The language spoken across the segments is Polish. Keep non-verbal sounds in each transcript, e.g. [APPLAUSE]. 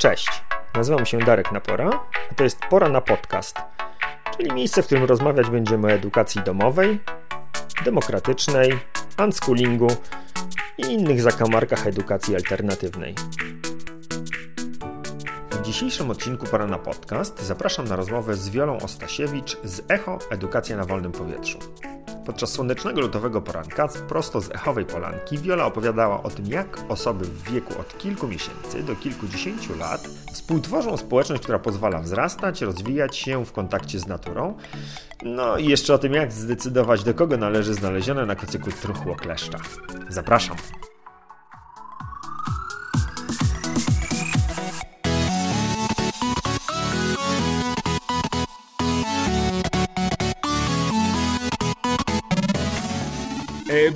Cześć, nazywam się Darek Napora, a to jest Pora na Podcast, czyli miejsce, w którym rozmawiać będziemy o edukacji domowej, demokratycznej, unschoolingu i innych zakamarkach edukacji alternatywnej. W dzisiejszym odcinku Pora na Podcast zapraszam na rozmowę z Wiolą Ostasiewicz z Echo Edukacja na Wolnym Powietrzu. Podczas słonecznego lutowego poranka, prosto z Echowej Polanki, Wiola opowiadała o tym, jak osoby w wieku od kilku miesięcy do kilkudziesięciu lat współtworzą społeczność, która pozwala wzrastać, rozwijać się w kontakcie z naturą. No i jeszcze o tym, jak zdecydować, do kogo należy znalezione na kocyku truchło kleszcza. Zapraszam!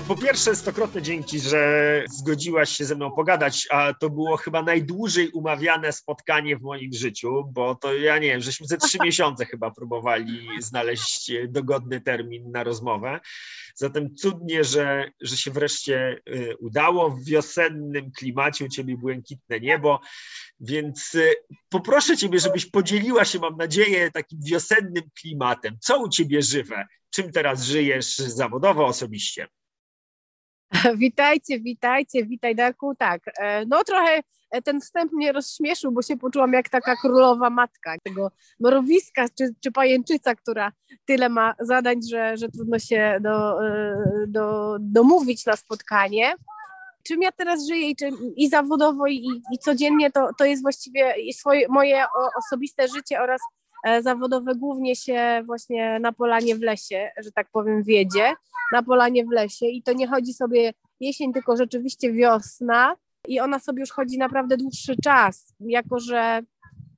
Po pierwsze, stokrotne dzięki, że zgodziłaś się ze mną pogadać, a to było chyba najdłużej umawiane spotkanie w moim życiu, bo to ja nie wiem, żeśmy ze trzy [LAUGHS] miesiące chyba próbowali znaleźć dogodny termin na rozmowę. Zatem cudnie, że, że się wreszcie y, udało w wiosennym klimacie u Ciebie błękitne niebo, więc y, poproszę Ciebie, żebyś podzieliła się, mam nadzieję, takim wiosennym klimatem. Co u Ciebie żywe? Czym teraz żyjesz zawodowo, osobiście? [LAUGHS] Witajcie, witajcie, witaj Darku. Tak, e, no trochę e, ten wstęp mnie rozśmieszył, bo się poczułam jak taka królowa matka tego mrowiska czy, czy pajęczyca, która tyle ma zadań, że, że trudno się do, e, do, domówić na spotkanie. Czym ja teraz żyję i, czym, i zawodowo, i, i codziennie, to, to jest właściwie swoje, moje osobiste życie oraz zawodowe głównie się właśnie na polanie w lesie, że tak powiem, wiedzie. Na polanie w lesie i to nie chodzi sobie jesień, tylko rzeczywiście wiosna i ona sobie już chodzi naprawdę dłuższy czas, jako że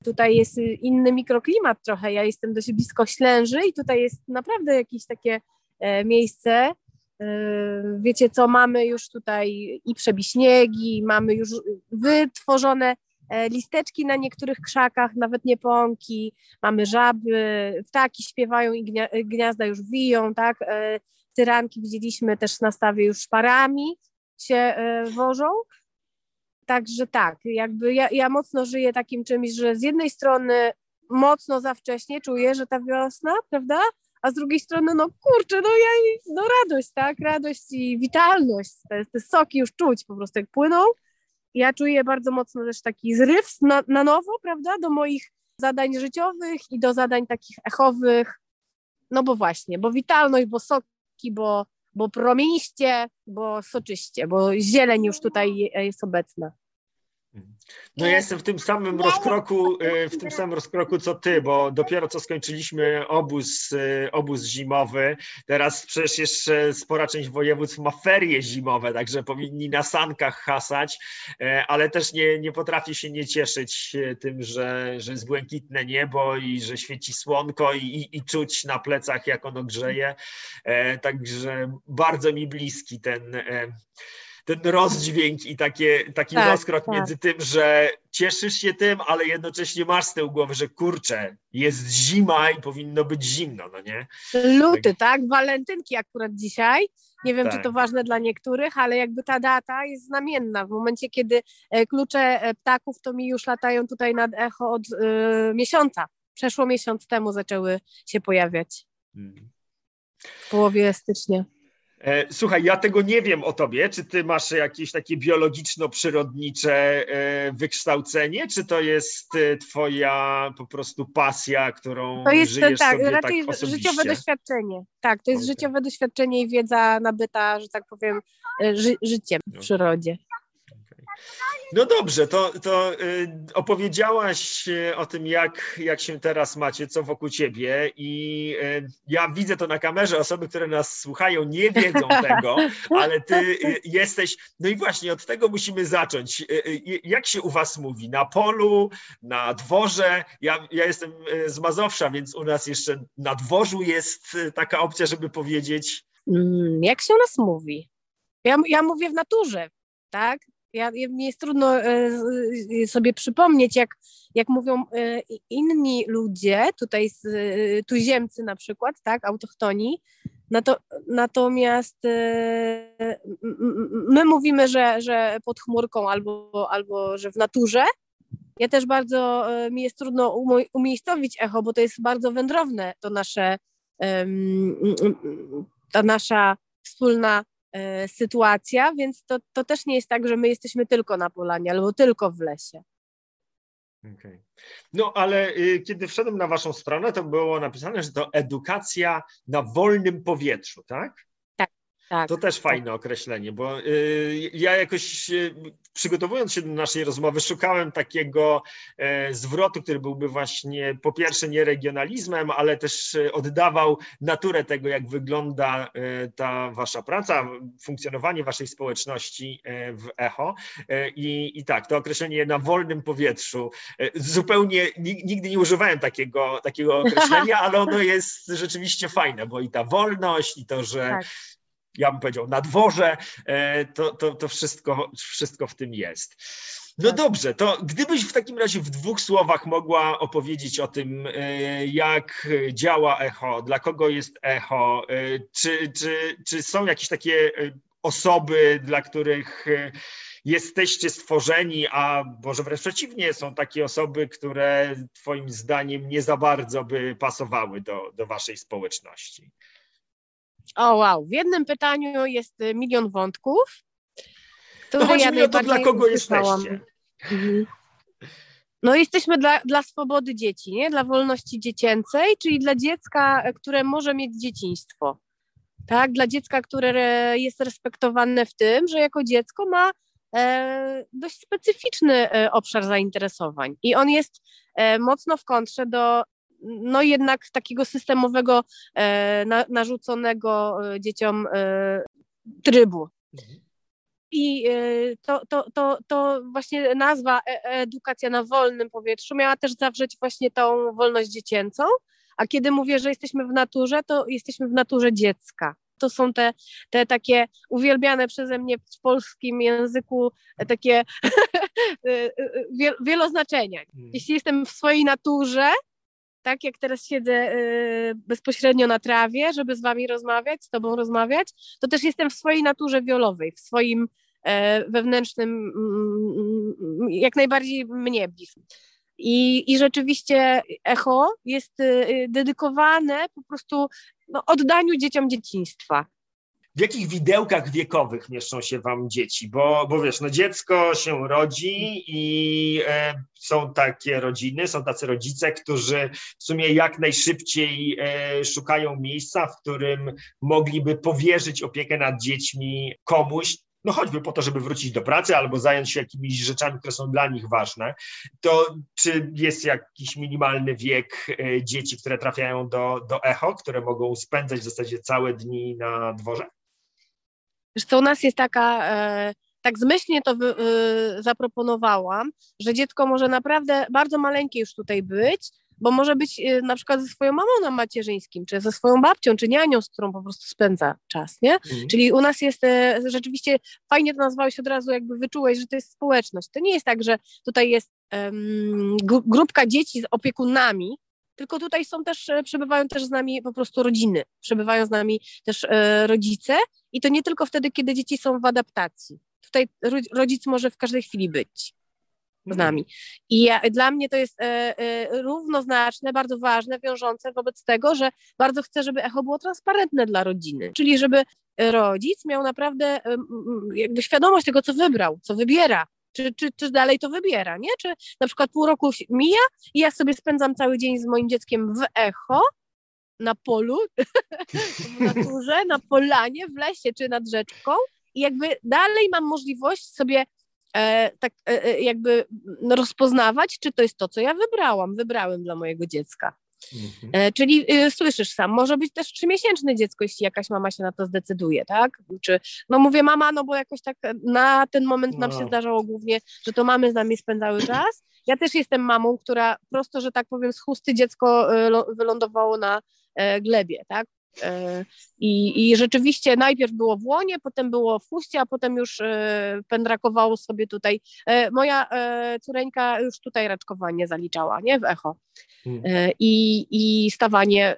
tutaj jest inny mikroklimat trochę, ja jestem dość blisko Ślęży i tutaj jest naprawdę jakieś takie e, miejsce, e, wiecie co, mamy już tutaj i przebiśniegi, mamy już wytworzone e, listeczki na niektórych krzakach, nawet nieponki, mamy żaby, ptaki śpiewają i gniazda już wiją, tak, tyranki widzieliśmy też na stawie już parami się e, wożą. Także tak, jakby ja, ja mocno żyję takim czymś, że z jednej strony mocno za wcześnie czuję, że ta wiosna, prawda? A z drugiej strony, no kurczę, no ja, no radość, tak? Radość i witalność. Te, te soki już czuć po prostu jak płyną. Ja czuję bardzo mocno też taki zryw na, na nowo, prawda? Do moich zadań życiowych i do zadań takich echowych. No bo właśnie, bo witalność, bo sok bo, bo promieniście, bo soczyście, bo zieleń już tutaj jest obecna. No ja jestem w tym samym rozkroku, e, w tym samym rozkroku co ty, bo dopiero co skończyliśmy obóz, e, obóz zimowy. Teraz przecież jeszcze spora część województw ma ferie zimowe, także powinni na sankach hasać, e, ale też nie, nie potrafię się nie cieszyć tym, że, że jest błękitne niebo i że świeci słonko i, i, i czuć na plecach, jak ono grzeje. Także bardzo mi bliski ten ten rozdźwięk i takie, taki tak, rozkrok tak. między tym, że cieszysz się tym, ale jednocześnie masz z tyłu głowy, że kurczę, jest zima i powinno być zimno, no nie? Luty, tak? tak? Walentynki akurat dzisiaj. Nie wiem, tak. czy to ważne dla niektórych, ale jakby ta data jest znamienna. W momencie, kiedy e, klucze e, ptaków to mi już latają tutaj nad echo od y, miesiąca. Przeszło miesiąc temu zaczęły się pojawiać. Hmm. W połowie stycznia. E, słuchaj, ja tego nie wiem o tobie. Czy ty masz jakieś takie biologiczno-przyrodnicze e, wykształcenie, czy to jest e, twoja po prostu pasja, którą to jest, żyjesz tak, sobie raczej tak życiowe doświadczenie. Tak, to jest okay. życiowe doświadczenie i wiedza nabyta, że tak powiem, ży życiem w przyrodzie. No dobrze, to, to y, opowiedziałaś y, o tym, jak, jak się teraz macie, co wokół ciebie i y, ja widzę to na kamerze, osoby, które nas słuchają nie wiedzą [LAUGHS] tego, ale ty jesteś, no i właśnie od tego musimy zacząć. Jak się u was mówi? Na polu, na dworze? Ja, ja jestem z Mazowsza, więc u nas jeszcze na dworzu jest taka opcja, żeby powiedzieć. Mm, jak się u nas mówi? Ja, ja mówię w naturze, tak? Ja, mi jest trudno e, sobie przypomnieć, jak, jak mówią e, inni ludzie, tutaj z, e, tuziemcy na przykład, tak, autochtoni, natomiast my mówimy, że, że pod chmurką albo, albo że w naturze, Ja też bardzo e, mi jest trudno umiejscowić echo, bo to jest bardzo wędrowne, to nasze, ta nasza wspólna e, sytuacja, więc to, to też nie jest tak, że my jesteśmy tylko na polanie albo tylko w lesie. Okay. No ale y, kiedy wszedłem na waszą stronę, to było napisane, że to edukacja na wolnym powietrzu, tak? Tak, to też fajne tak. określenie, bo y, ja jakoś y, przygotowując się do naszej rozmowy, szukałem takiego e, zwrotu, który byłby właśnie po pierwsze nie regionalizmem, ale też e, oddawał naturę tego, jak wygląda e, ta wasza praca, funkcjonowanie waszej społeczności w ECHO. I, i tak, to określenie na wolnym powietrzu, zupełnie nigdy nie używałem takiego, takiego [LAUGHS] określenia, ale ono jest rzeczywiście fajne, bo i ta wolność, i to, że tak ja bym powiedział, na dworze, e, to, to, to wszystko, wszystko w tym jest. No tak. dobrze, to gdybyś w takim razie w dwóch słowach mogła opowiedzieć o tym, e, jak działa echo, dla kogo jest echo, e, czy, czy, czy są jakieś takie osoby, dla których jesteście stworzeni, a może wręcz przeciwnie, są takie osoby, które Twoim zdaniem nie za bardzo by pasowały do, do Waszej społeczności? O wow, w jednym pytaniu jest y, milion wątków. To chodzi ja mi o to, dla kogo jesteście. Mhm. No jesteśmy dla, dla swobody dzieci, nie? dla wolności dziecięcej, czyli dla dziecka, które może mieć dzieciństwo. Tak, dla dziecka, które jest respektowane w tym, że jako dziecko ma e, dość specyficzny e, obszar zainteresowań i on jest e, mocno w kontrze do no jednak takiego systemowego, e, na, narzuconego e, dzieciom e, trybu. Mhm. I to, to, to, to właśnie nazwa edukacja na wolnym powietrzu miała też zawrzeć właśnie tą wolność dziecięcą, a kiedy mówię, że jesteśmy w naturze, to jesteśmy w naturze dziecka. To są te, te takie uwielbiane przeze mnie w polskim języku takie [LAUGHS] wieloznaczenia. Mhm. Jeśli jestem w swojej naturze, tak jak teraz siedzę y, bezpośrednio na trawie, żeby z wami rozmawiać, z tobą rozmawiać, to też jestem w swojej naturze wiolowej, w swoim e, wewnętrznym, mm, jak najbardziej mnie bliskim. I, I rzeczywiście echo jest y, dedykowane po prostu no, oddaniu dzieciom dzieciństwa w jakich widełkach wiekowych mieszczą się wam dzieci? Bo, bo wiesz, no dziecko się rodzi i e, są takie rodziny, są tacy rodzice, którzy w sumie jak najszybciej e, szukają miejsca, w którym mogliby powierzyć opiekę nad dziećmi komuś, no choćby po to, żeby wrócić do pracy albo zająć się jakimiś rzeczami, które są dla nich ważne, to czy jest jakiś minimalny wiek e, dzieci, które trafiają do, do echo, które mogą spędzać w zasadzie całe dni na dworze? Zresztą u nas jest taka, e, tak zmyślnie to wy, e, zaproponowałam, że dziecko może naprawdę bardzo maleńkie już tutaj być, bo może być e, na przykład ze swoją mamą na macierzyńskim, czy ze swoją babcią, czy nianią, z którą po prostu spędza czas, nie? Mhm. Czyli u nas jest rzeczywiście, fajnie to nazwałeś od razu, jakby wyczułeś, że to jest społeczność. To nie jest tak, że tutaj jest um, grupka dzieci z opiekunami, tylko tutaj są też, e, przebywają też z nami po prostu rodziny, przebywają z nami też e, rodzice i to nie tylko wtedy, kiedy dzieci są w adaptacji. Tutaj rodzic może w każdej chwili być z mhm. nami. I ja, dla mnie to jest e, e, równoznaczne, bardzo ważne, wiążące wobec tego, że bardzo chcę, żeby echo było transparentne dla rodziny, czyli żeby rodzic miał naprawdę e, jakby świadomość tego, co wybrał, co wybiera, czy, czy, czy dalej to wybiera, nie? Czy na przykład pół roku mija i ja sobie spędzam cały dzień z moim dzieckiem w echo, na polu, [LAUGHS] w naturze, na polanie, w lesie czy nad rzeczką i jakby dalej mam możliwość sobie e, tak e, e jakby rozpoznawać, czy to jest to, co ja wybrałam, wybrałem dla mojego dziecka. Mhm. E, czyli y, słyszysz sam, może być też trzymiesięczne dziecko, jeśli jakaś mama się na to zdecyduje, tak? Czy, no mówię mama, no bo jakoś tak na ten moment nam się no. zdarzało głównie, że to mamy z nami spędzały czas. Ja też jestem mamą, która prosto, że tak powiem, z chusty dziecko y, wylądowało na e, glebie, tak? I, I rzeczywiście najpierw było w łonie, potem było w chuście, a potem już pędrakowało sobie tutaj. Moja córeńka już tutaj raczkowanie zaliczała, nie? W echo. Hmm. I, I stawanie,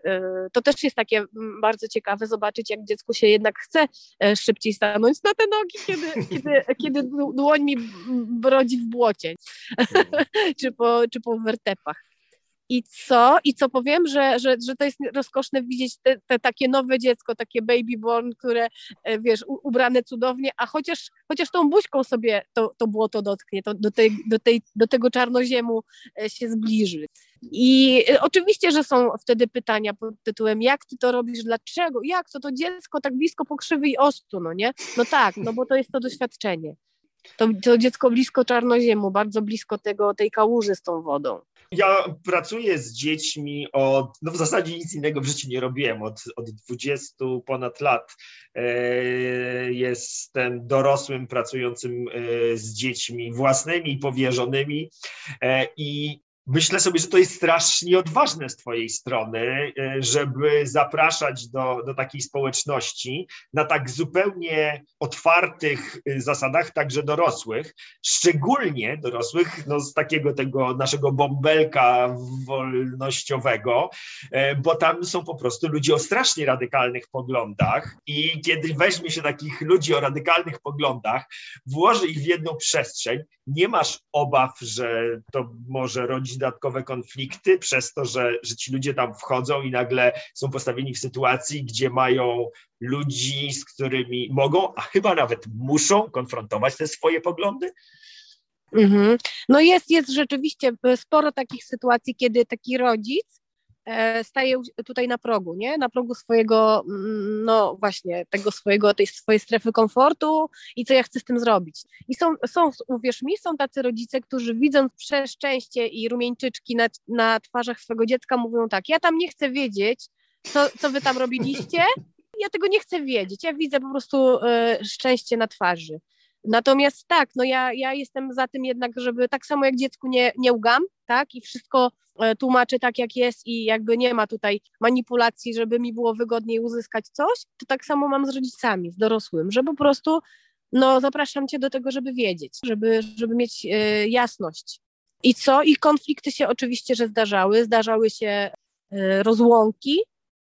to też jest takie bardzo ciekawe zobaczyć, jak dziecku się jednak chce szybciej stanąć na te nogi, kiedy, [LAUGHS] kiedy, kiedy dłoń mi brodzi w błocie, [LAUGHS] hmm. czy, po, czy po wertepach. I co? I co powiem, że, że, że to jest rozkoszne widzieć te, te takie nowe dziecko, takie baby born, które, e, wiesz, ubrane cudownie, a chociaż, chociaż tą buźką sobie to, to błoto dotknie, to do, tej, do, tej, do tego czarnoziemu e, się zbliży. I e, oczywiście, że są wtedy pytania pod tytułem, jak ty to robisz, dlaczego, jak to to dziecko tak blisko pokrzywy i ostu, no nie? No tak, no bo to jest to doświadczenie. To, to dziecko blisko czarnoziemu, bardzo blisko tego, tej kałuży z tą wodą. Ja pracuję z dziećmi od, no w zasadzie nic innego w życiu nie robiłem, od, od 20 ponad lat. E, jestem dorosłym pracującym e, z dziećmi własnymi powierzonymi e, i Myślę sobie, że to jest strasznie odważne z Twojej strony, e, żeby zapraszać do, do takiej społeczności na tak zupełnie otwartych e, zasadach, także dorosłych, szczególnie dorosłych no, z takiego tego naszego bąbelka wolnościowego, e, bo tam są po prostu ludzie o strasznie radykalnych poglądach i kiedy weźmie się takich ludzi o radykalnych poglądach, włoży ich w jedną przestrzeń, nie masz obaw, że to może rodzić dodatkowe konflikty przez to, że, że ci ludzie tam wchodzą i nagle są postawieni w sytuacji, gdzie mają ludzi, z którymi mogą, a chyba nawet muszą konfrontować te swoje poglądy? Mhm. No jest, jest rzeczywiście sporo takich sytuacji, kiedy taki rodzic E, staje tutaj na progu, nie? Na progu swojego, mm, no właśnie, tego swojego, tej swojej strefy komfortu i co ja chcę z tym zrobić. I są, są uwierz mi, są tacy rodzice, którzy widząc przeszczęście i rumieńczyczki na, na twarzach swojego dziecka mówią tak, ja tam nie chcę wiedzieć, co, co wy tam robiliście, ja tego nie chcę wiedzieć, ja widzę po prostu y, szczęście na twarzy. Natomiast tak, no ja, ja jestem za tym jednak, żeby tak samo jak dziecku nie, nie ugam, tak, i wszystko e, tłumaczę tak, jak jest i jakby nie ma tutaj manipulacji, żeby mi było wygodniej uzyskać coś, to tak samo mam z rodzicami, z dorosłym, że po prostu no zapraszam cię do tego, żeby wiedzieć, żeby, żeby mieć y, jasność. I co? I konflikty się oczywiście, że zdarzały, zdarzały się y, rozłąki,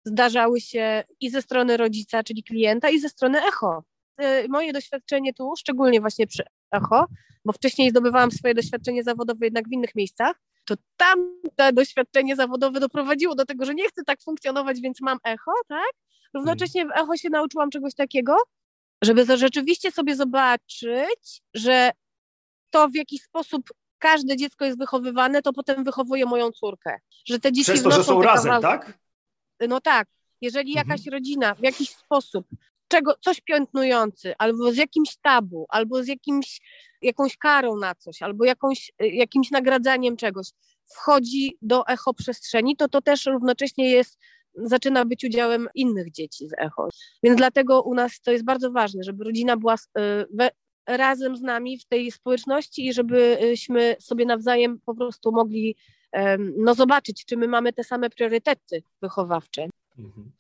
zdarzały się i ze strony rodzica, czyli klienta, i ze strony echo. Y, moje doświadczenie tu, szczególnie właśnie przy echo, bo wcześniej zdobywałam swoje doświadczenie zawodowe jednak w innych miejscach, to tam doświadczenie zawodowe doprowadziło do tego, że nie chcę tak funkcjonować, więc mam echo, tak? Równocześnie w echo się nauczyłam czegoś takiego, żeby rzeczywiście sobie zobaczyć, że to w jakiś sposób każde dziecko jest wychowywane, to potem wychowuje moją córkę. Że te dzieci Przez to, że są razem, tak? No tak. Jeżeli jakaś mhm. rodzina w jakiś sposób czego, coś piętnujący, albo z jakimś tabu, albo z jakimś, jakąś karą na coś, albo jakąś, y, jakimś nagradzaniem czegoś, wchodzi do echo przestrzeni, to to też równocześnie jest, zaczyna być udziałem innych dzieci z echo. Więc dlatego u nas to jest bardzo ważne, żeby rodzina była y, we, razem z nami w tej społeczności i żebyśmy sobie nawzajem po prostu mogli no, zobaczyć, czy my mamy te same priorytety wychowawcze. Mhm.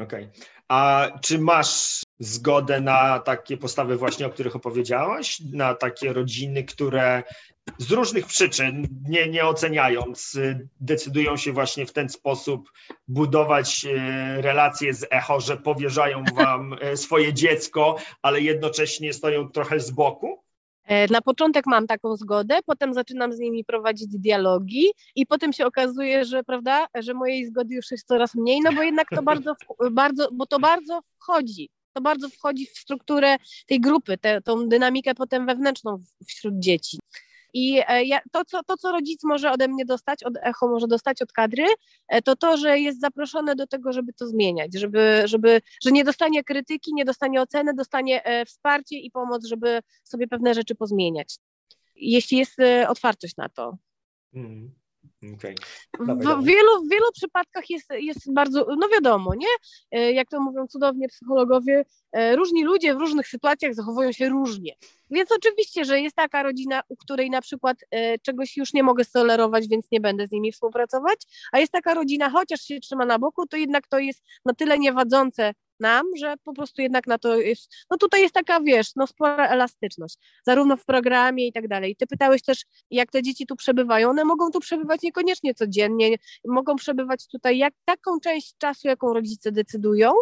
Okej. Okay. A czy masz zgodę na takie postawy właśnie, o których opowiedziałaś? Na takie rodziny, które z różnych przyczyn, nie, nie oceniając, decydują się właśnie w ten sposób budować e, relacje z echo, że powierzają wam e, swoje dziecko, ale jednocześnie stoją trochę z boku? E, na początek mam taką zgodę, potem zaczynam z nimi prowadzić dialogi i potem się okazuje, że prawda, że mojej zgody już jest coraz mniej, no bo jednak to bardzo, [LAUGHS] bardzo bo to bardzo wchodzi. To bardzo wchodzi w strukturę tej grupy, tę tą dynamikę potem wewnętrzną wśród dzieci. I e, ja, to, co, to, co rodzic może ode mnie dostać, od echo może dostać od kadry, e, to to, że jest zaproszony do tego, żeby to zmieniać, żeby, żeby, że nie dostanie krytyki, nie dostanie oceny, dostanie e, wsparcie i pomoc, żeby sobie pewne rzeczy pozmieniać. Jeśli jest otwartość na to. Hmm. Okay. W, wielu, w wielu przypadkach jest, jest bardzo, no wiadomo, nie? E, jak to mówią cudownie psychologowie, e, różni ludzie w różnych sytuacjach zachowują się różnie. Więc oczywiście, że jest taka rodzina, u której na przykład e, czegoś już nie mogę stolerować, więc nie będę z nimi współpracować, a jest taka rodzina, chociaż się trzyma na boku, to jednak to jest na tyle niewadzące nam, że po prostu jednak na to jest, no tutaj jest taka, wiesz, no spora elastyczność, zarówno w programie i tak dalej. Ty pytałeś też, jak te dzieci tu przebywają, one mogą tu przebywać niekoniecznie codziennie, mogą przebywać tutaj jak taką część czasu, jaką rodzice decydują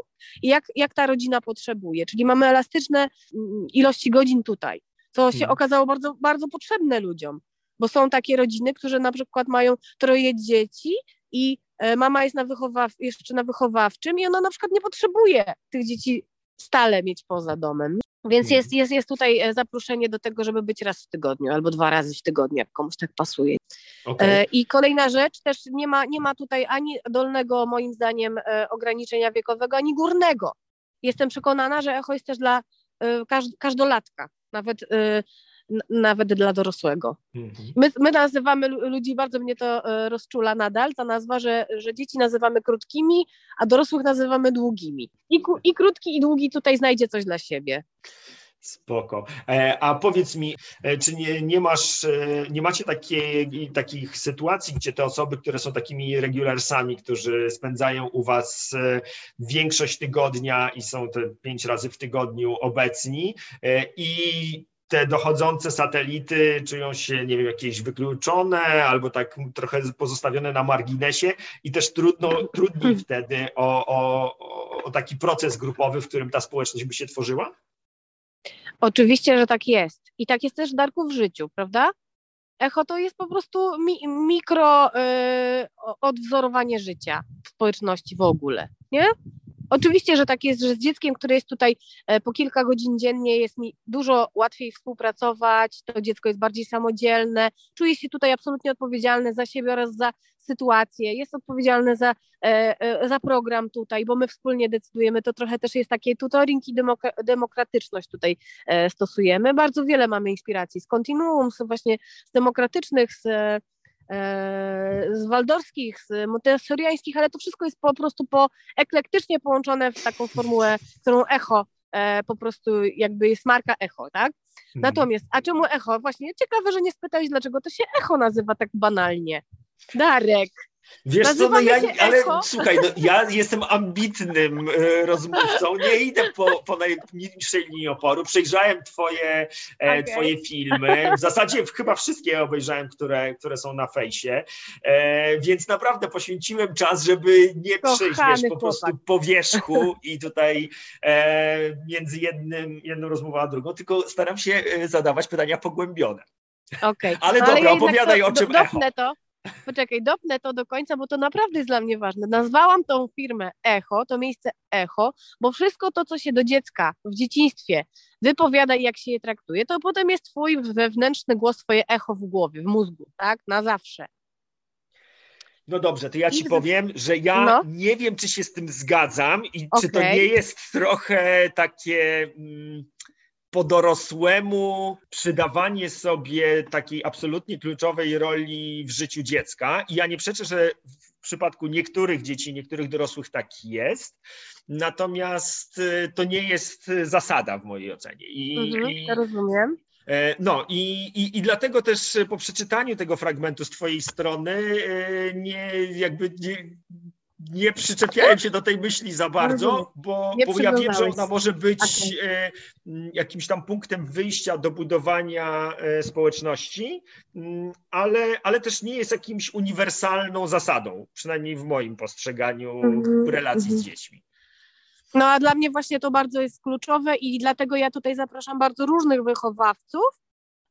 i jak, jak ta rodzina potrzebuje, czyli mamy elastyczne mm, ilości godzin tutaj, co się hmm. okazało bardzo, bardzo potrzebne ludziom, bo są takie rodziny, które na przykład mają troje dzieci i mama jest na wychowaw, jeszcze na wychowawczym i ona na przykład nie potrzebuje tych dzieci stale mieć poza domem. Więc jest, jest, jest tutaj e, zaproszenie do tego, żeby być raz w tygodniu albo dwa razy w tygodniu, jak komuś tak pasuje. Okay. I kolejna rzecz, też nie ma, nie ma tutaj ani dolnego, moim zdaniem, e, ograniczenia wiekowego, ani górnego. Jestem przekonana, że echo jest też dla każdolatka. Nawet nawet dla dorosłego. Mhm. My, my nazywamy ludzi, bardzo mnie to e, rozczula nadal, ta nazwa, że, że dzieci nazywamy krótkimi, a dorosłych nazywamy długimi. I, I krótki i długi tutaj znajdzie coś dla siebie. Spoko. E, a powiedz mi, e, czy nie, nie masz, nie macie takiej, takich sytuacji, gdzie te osoby, które są takimi regularsami, którzy spędzają u was większość tygodnia i są te pięć razy w tygodniu obecni i te dochodzące satelity czują się, nie wiem, jakieś wykluczone albo tak trochę pozostawione na marginesie i też trudno, trudniej wtedy o, o, o taki proces grupowy, w którym ta społeczność by się tworzyła? Oczywiście, że tak jest. I tak jest też Darku w życiu, prawda? Echo to jest po prostu mi, mikro y, odwzorowanie życia w społeczności w ogóle, nie? Oczywiście, że tak jest, że z dzieckiem, które jest tutaj e, po kilka godzin dziennie, jest mi dużo łatwiej współpracować, to dziecko jest bardziej samodzielne, czuje się tutaj absolutnie odpowiedzialne za siebie oraz za sytuację, jest odpowiedzialne za, e, e, za program tutaj, bo my wspólnie decydujemy, to trochę też jest takie tutoring i demokratyczność tutaj stosujemy. Bardzo wiele mamy inspiracji z kontinuum, z właśnie z demokratycznych, z z waldorskich, z montessoriańskich, ale to wszystko jest po prostu po eklektycznie połączone w taką formułę, którą echo e, po prostu jakby jest marka echo, tak? Mhm. Natomiast, a czemu echo? Właśnie ciekawe, że nie spytałeś, dlaczego to się echo nazywa tak banalnie. Darek. Wiesz co, no ja, ale słuchaj, no, ja jestem ambitnym y, rozmówcą, nie idę po, po najniższej linii oporu, przejrzałem twoje, e, okay. twoje filmy, w zasadzie chyba wszystkie obejrzałem, które, które są na fejsie, e, więc naprawdę poświęciłem czas, żeby nie przejść wiesz, po prostu po wierzchu i tutaj e, między jednym, jedną rozmową a drugą, tylko staram się e, zadawać pytania pogłębione. Okay. Ale, ale dobra, opowiadaj to, o czym do, echo. To Poczekaj, dopnę to do końca, bo to naprawdę jest dla mnie ważne. Nazwałam tą firmę Echo, to miejsce Echo, bo wszystko to, co się do dziecka w dzieciństwie wypowiada i jak się je traktuje, to potem jest twój wewnętrzny głos, twoje echo w głowie, w mózgu, tak? Na zawsze. No dobrze, to ja ci powiem, że ja no. nie wiem, czy się z tym zgadzam i okay. czy to nie jest trochę takie. Mm, po dorosłemu przydawanie sobie takiej absolutnie kluczowej roli w życiu dziecka. I ja nie przeczę, że w przypadku niektórych dzieci, niektórych dorosłych tak jest, natomiast y, to nie jest zasada w mojej ocenie. I, mhm, i rozumiem. E, no i, i, i dlatego też po przeczytaniu tego fragmentu z Twojej strony e, nie jakby nie, nie przyczepiałem się do tej myśli za bardzo, bo, bo ja wiem, że ona może być okay. E, jakimś tam punktem wyjścia do budowania e, społeczności, mm, ale, ale też nie jest jakimś uniwersalną zasadą, przynajmniej w moim postrzeganiu mm-hmm. relacji mm-hmm. z dziećmi. No a dla mnie właśnie to bardzo jest kluczowe i dlatego ja tutaj zapraszam bardzo różnych wychowawców,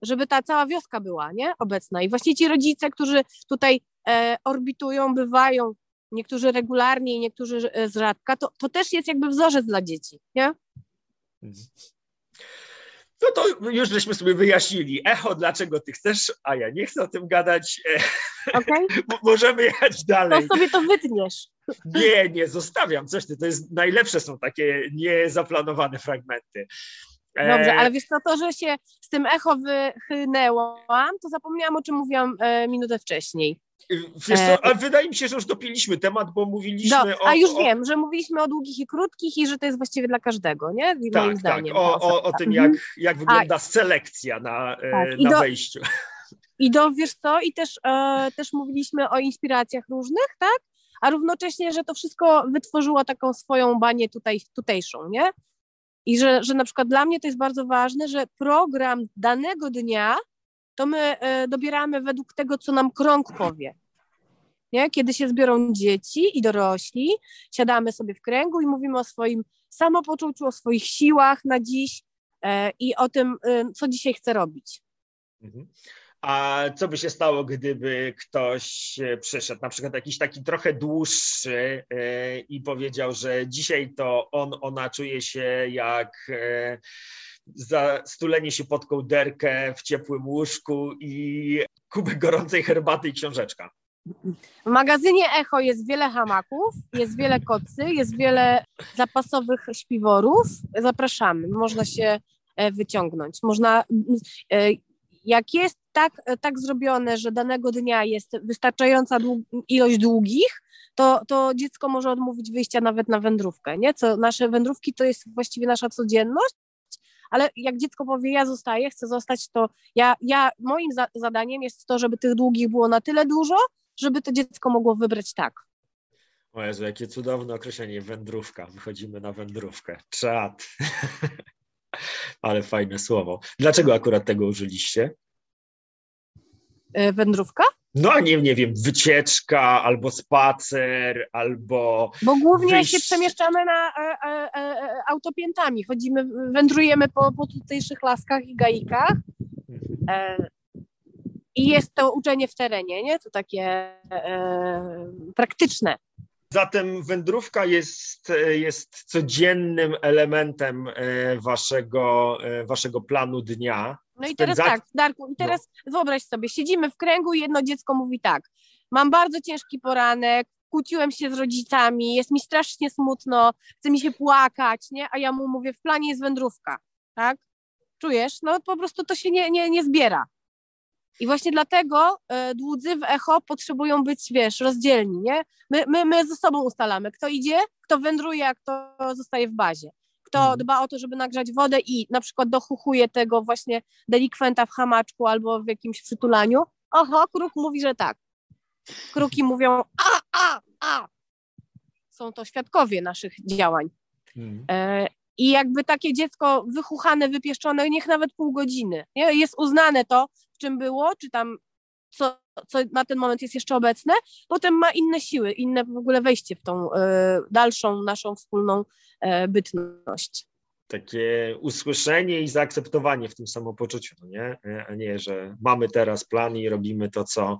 żeby ta cała wioska była nie? obecna. I właśnie ci rodzice, którzy tutaj e, orbitują, bywają niektórzy regularnie i niektórzy e, z rzadka, to, to też jest jakby wzorzec dla dzieci, nie? No to już żeśmy sobie wyjaśnili. Echo, dlaczego ty chcesz, a ja nie chcę o tym gadać. E, okay. [LAUGHS] Możemy jechać dalej. To sobie to wytniesz. Nie, nie, zostawiam coś. To jest najlepsze są takie niezaplanowane fragmenty. E, Dobrze, ale wiesz co, to, że się z tym echo wychynęłam, to zapomniałam, o czym mówiłam minutę wcześniej. Wiesz co, ale wydaje mi się, że już dopiliśmy temat, bo mówiliśmy Do, o... a już o, wiem, że mówiliśmy o długich i krótkich i że to jest właściwie dla każdego, nie? Moim Tak, tak, zdaniem. o, ta o, o zasada. tym, Mhm. jak, jak wygląda selekcja na, e, Tak, na do- wejściu. I do, wiesz co, i też, e, też mówiliśmy o inspiracjach różnych, tak? A równocześnie, że to wszystko wytworzyło taką swoją banię tutaj, tutejszą, nie? I że, że na przykład dla mnie to jest bardzo ważne, że program danego dnia to my e, dobieramy według tego, co nam krąg powie. Nie? Kiedy się zbiorą dzieci i dorośli, siadamy sobie w kręgu i mówimy o swoim samopoczuciu, o swoich siłach na dziś e, i o tym, e, co dzisiaj chcę robić. Mhm. A co by się stało, gdyby ktoś przyszedł, na przykład jakiś taki trochę dłuższy i powiedział, że dzisiaj to on, ona czuje się jak e, stulenie się pod kołderkę w ciepłym łóżku i kubek gorącej herbaty i książeczka. W magazynie Echo jest wiele hamaków, jest wiele kocy, jest wiele zapasowych śpiworów. Zapraszamy, można się e, wyciągnąć. Można, e, jak jest tak, tak zrobione, że danego dnia jest wystarczająca ilość długich, to, to dziecko może odmówić wyjścia nawet na wędrówkę. Nie? Co, nasze wędrówki to jest właściwie nasza codzienność, ale jak dziecko powie, ja zostaję, chcę zostać, to ja, ja moim za, zadaniem jest to, żeby tych długich było na tyle dużo, żeby to dziecko mogło wybrać tak. O Jezu, jakie cudowne określenie, wędrówka. Wychodzimy na wędrówkę. Czad. [LAUGHS] Ale fajne słowo. Dlaczego akurat tego użyliście? E, Wędrówka? No, a nie, nie wiem, wycieczka, albo spacer, albo Bo głównie Wyjść- się przemieszczamy na e, e, e, autopiętami. Chodzimy, wędrujemy po, po tutejszych laskach i gaikach. E, I jest to uczenie w terenie, nie? To takie e, praktyczne. Zatem wędrówka jest, jest codziennym elementem waszego, waszego planu dnia. No i teraz tak, Darku, i teraz wyobraź sobie, siedzimy w kręgu i jedno dziecko mówi tak, mam bardzo ciężki poranek, kłóciłem się z rodzicami, jest mi strasznie smutno, chce mi się płakać, nie? A ja mu mówię, w planie jest wędrówka, tak? Czujesz? No po prostu to się nie, nie, nie zbiera. I właśnie dlatego e, dłudzy w echo potrzebują być, wiesz, rozdzielni, nie? My, my, my ze sobą ustalamy, kto idzie, kto wędruje, a kto zostaje w bazie. Kto Mhm. dba o to, żeby nagrzać wodę i na przykład dochuchuje tego właśnie delikwenta w hamaczku albo w jakimś przytulaniu. Oho, kruk mówi, że tak. Kruki mówią a, a, a. Są to świadkowie naszych działań. Mhm. E, I jakby takie dziecko wychuchane, wypieszczone, niech nawet pół godziny. Nie? Jest uznane to, w czym było, czy tam co, co na ten moment jest jeszcze obecne, potem ma inne siły, inne w ogóle wejście w tą e, dalszą naszą wspólną e, bytność. Takie usłyszenie i zaakceptowanie w tym samopoczuciu, no nie? E, A nie, że mamy teraz plan i robimy to, co,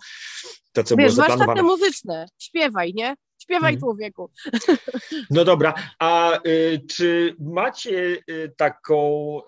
to, co było Wiesz, warsztaty zaplanowane. muzyczne, śpiewaj, nie? Śpiewaj Mhm. człowieku. No dobra, a y, czy macie y, taką,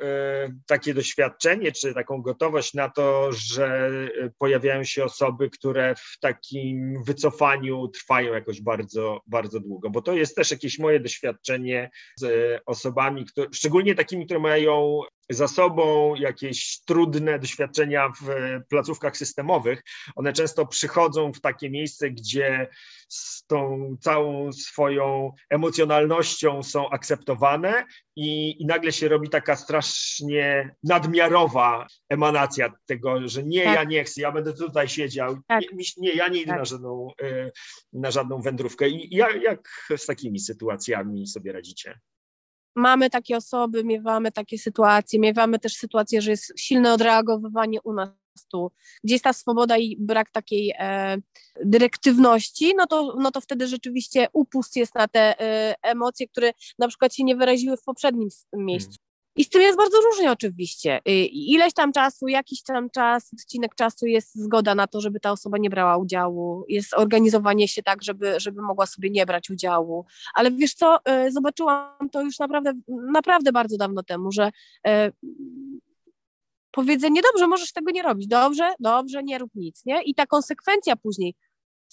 y, takie doświadczenie, czy taką gotowość na to, że pojawiają się osoby, które w takim wycofaniu trwają jakoś bardzo, bardzo długo? Bo to jest też jakieś moje doświadczenie z osobami, które, szczególnie takimi, które mają za sobą jakieś trudne doświadczenia w y, placówkach systemowych. One często przychodzą w takie miejsce, gdzie z tą całą swoją emocjonalnością są akceptowane i, i nagle się robi taka strasznie nadmiarowa emanacja tego, że nie, Tak. ja nie chcę, ja będę tutaj siedział, Tak. nie, nie, ja nie idę Tak. na, żadną, e, na żadną wędrówkę. I jak, jak z takimi sytuacjami sobie radzicie? Mamy takie osoby, miewamy takie sytuacje, miewamy też sytuację, że jest silne odreagowywanie u nas tu, gdzie jest ta swoboda i brak takiej e, dyrektywności, no to, no to wtedy rzeczywiście upust jest na te e, emocje, które na przykład się nie wyraziły w poprzednim miejscu. I z tym jest bardzo różnie oczywiście. Y, Ileś tam czasu, jakiś tam czas, odcinek czasu jest zgoda na to, żeby ta osoba nie brała udziału, jest organizowanie się tak, żeby, żeby mogła sobie nie brać udziału. Ale wiesz co, y, zobaczyłam to już naprawdę, naprawdę bardzo dawno temu, że y, powiedzenie, dobrze, możesz tego nie robić, dobrze, dobrze, nie rób nic, nie? I ta konsekwencja później.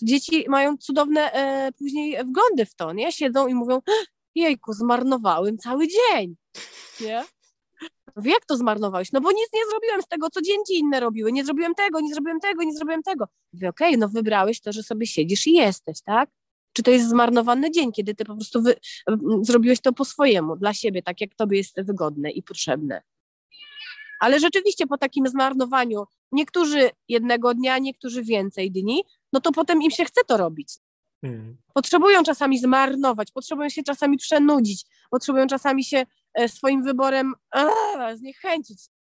Dzieci mają cudowne później wglądy w to, nie? Siedzą i mówią, jejku, zmarnowałem cały dzień, nie? Jak to zmarnowałeś? No bo nic nie zrobiłem z tego, co dzieci inne robiły. Nie zrobiłem tego, nie zrobiłem tego, nie zrobiłem tego. Mówię, okej, okay, no wybrałeś to, że sobie siedzisz i jesteś, tak? Czy to jest zmarnowany dzień, kiedy ty po prostu wy, zrobiłeś to po swojemu, dla siebie, tak jak tobie jest wygodne i potrzebne. Ale rzeczywiście po takim zmarnowaniu, niektórzy jednego dnia, niektórzy więcej dni, no to potem im się chce to robić. Hmm. Potrzebują czasami zmarnować, potrzebują się czasami przenudzić, potrzebują czasami się swoim wyborem a, zniechęcić.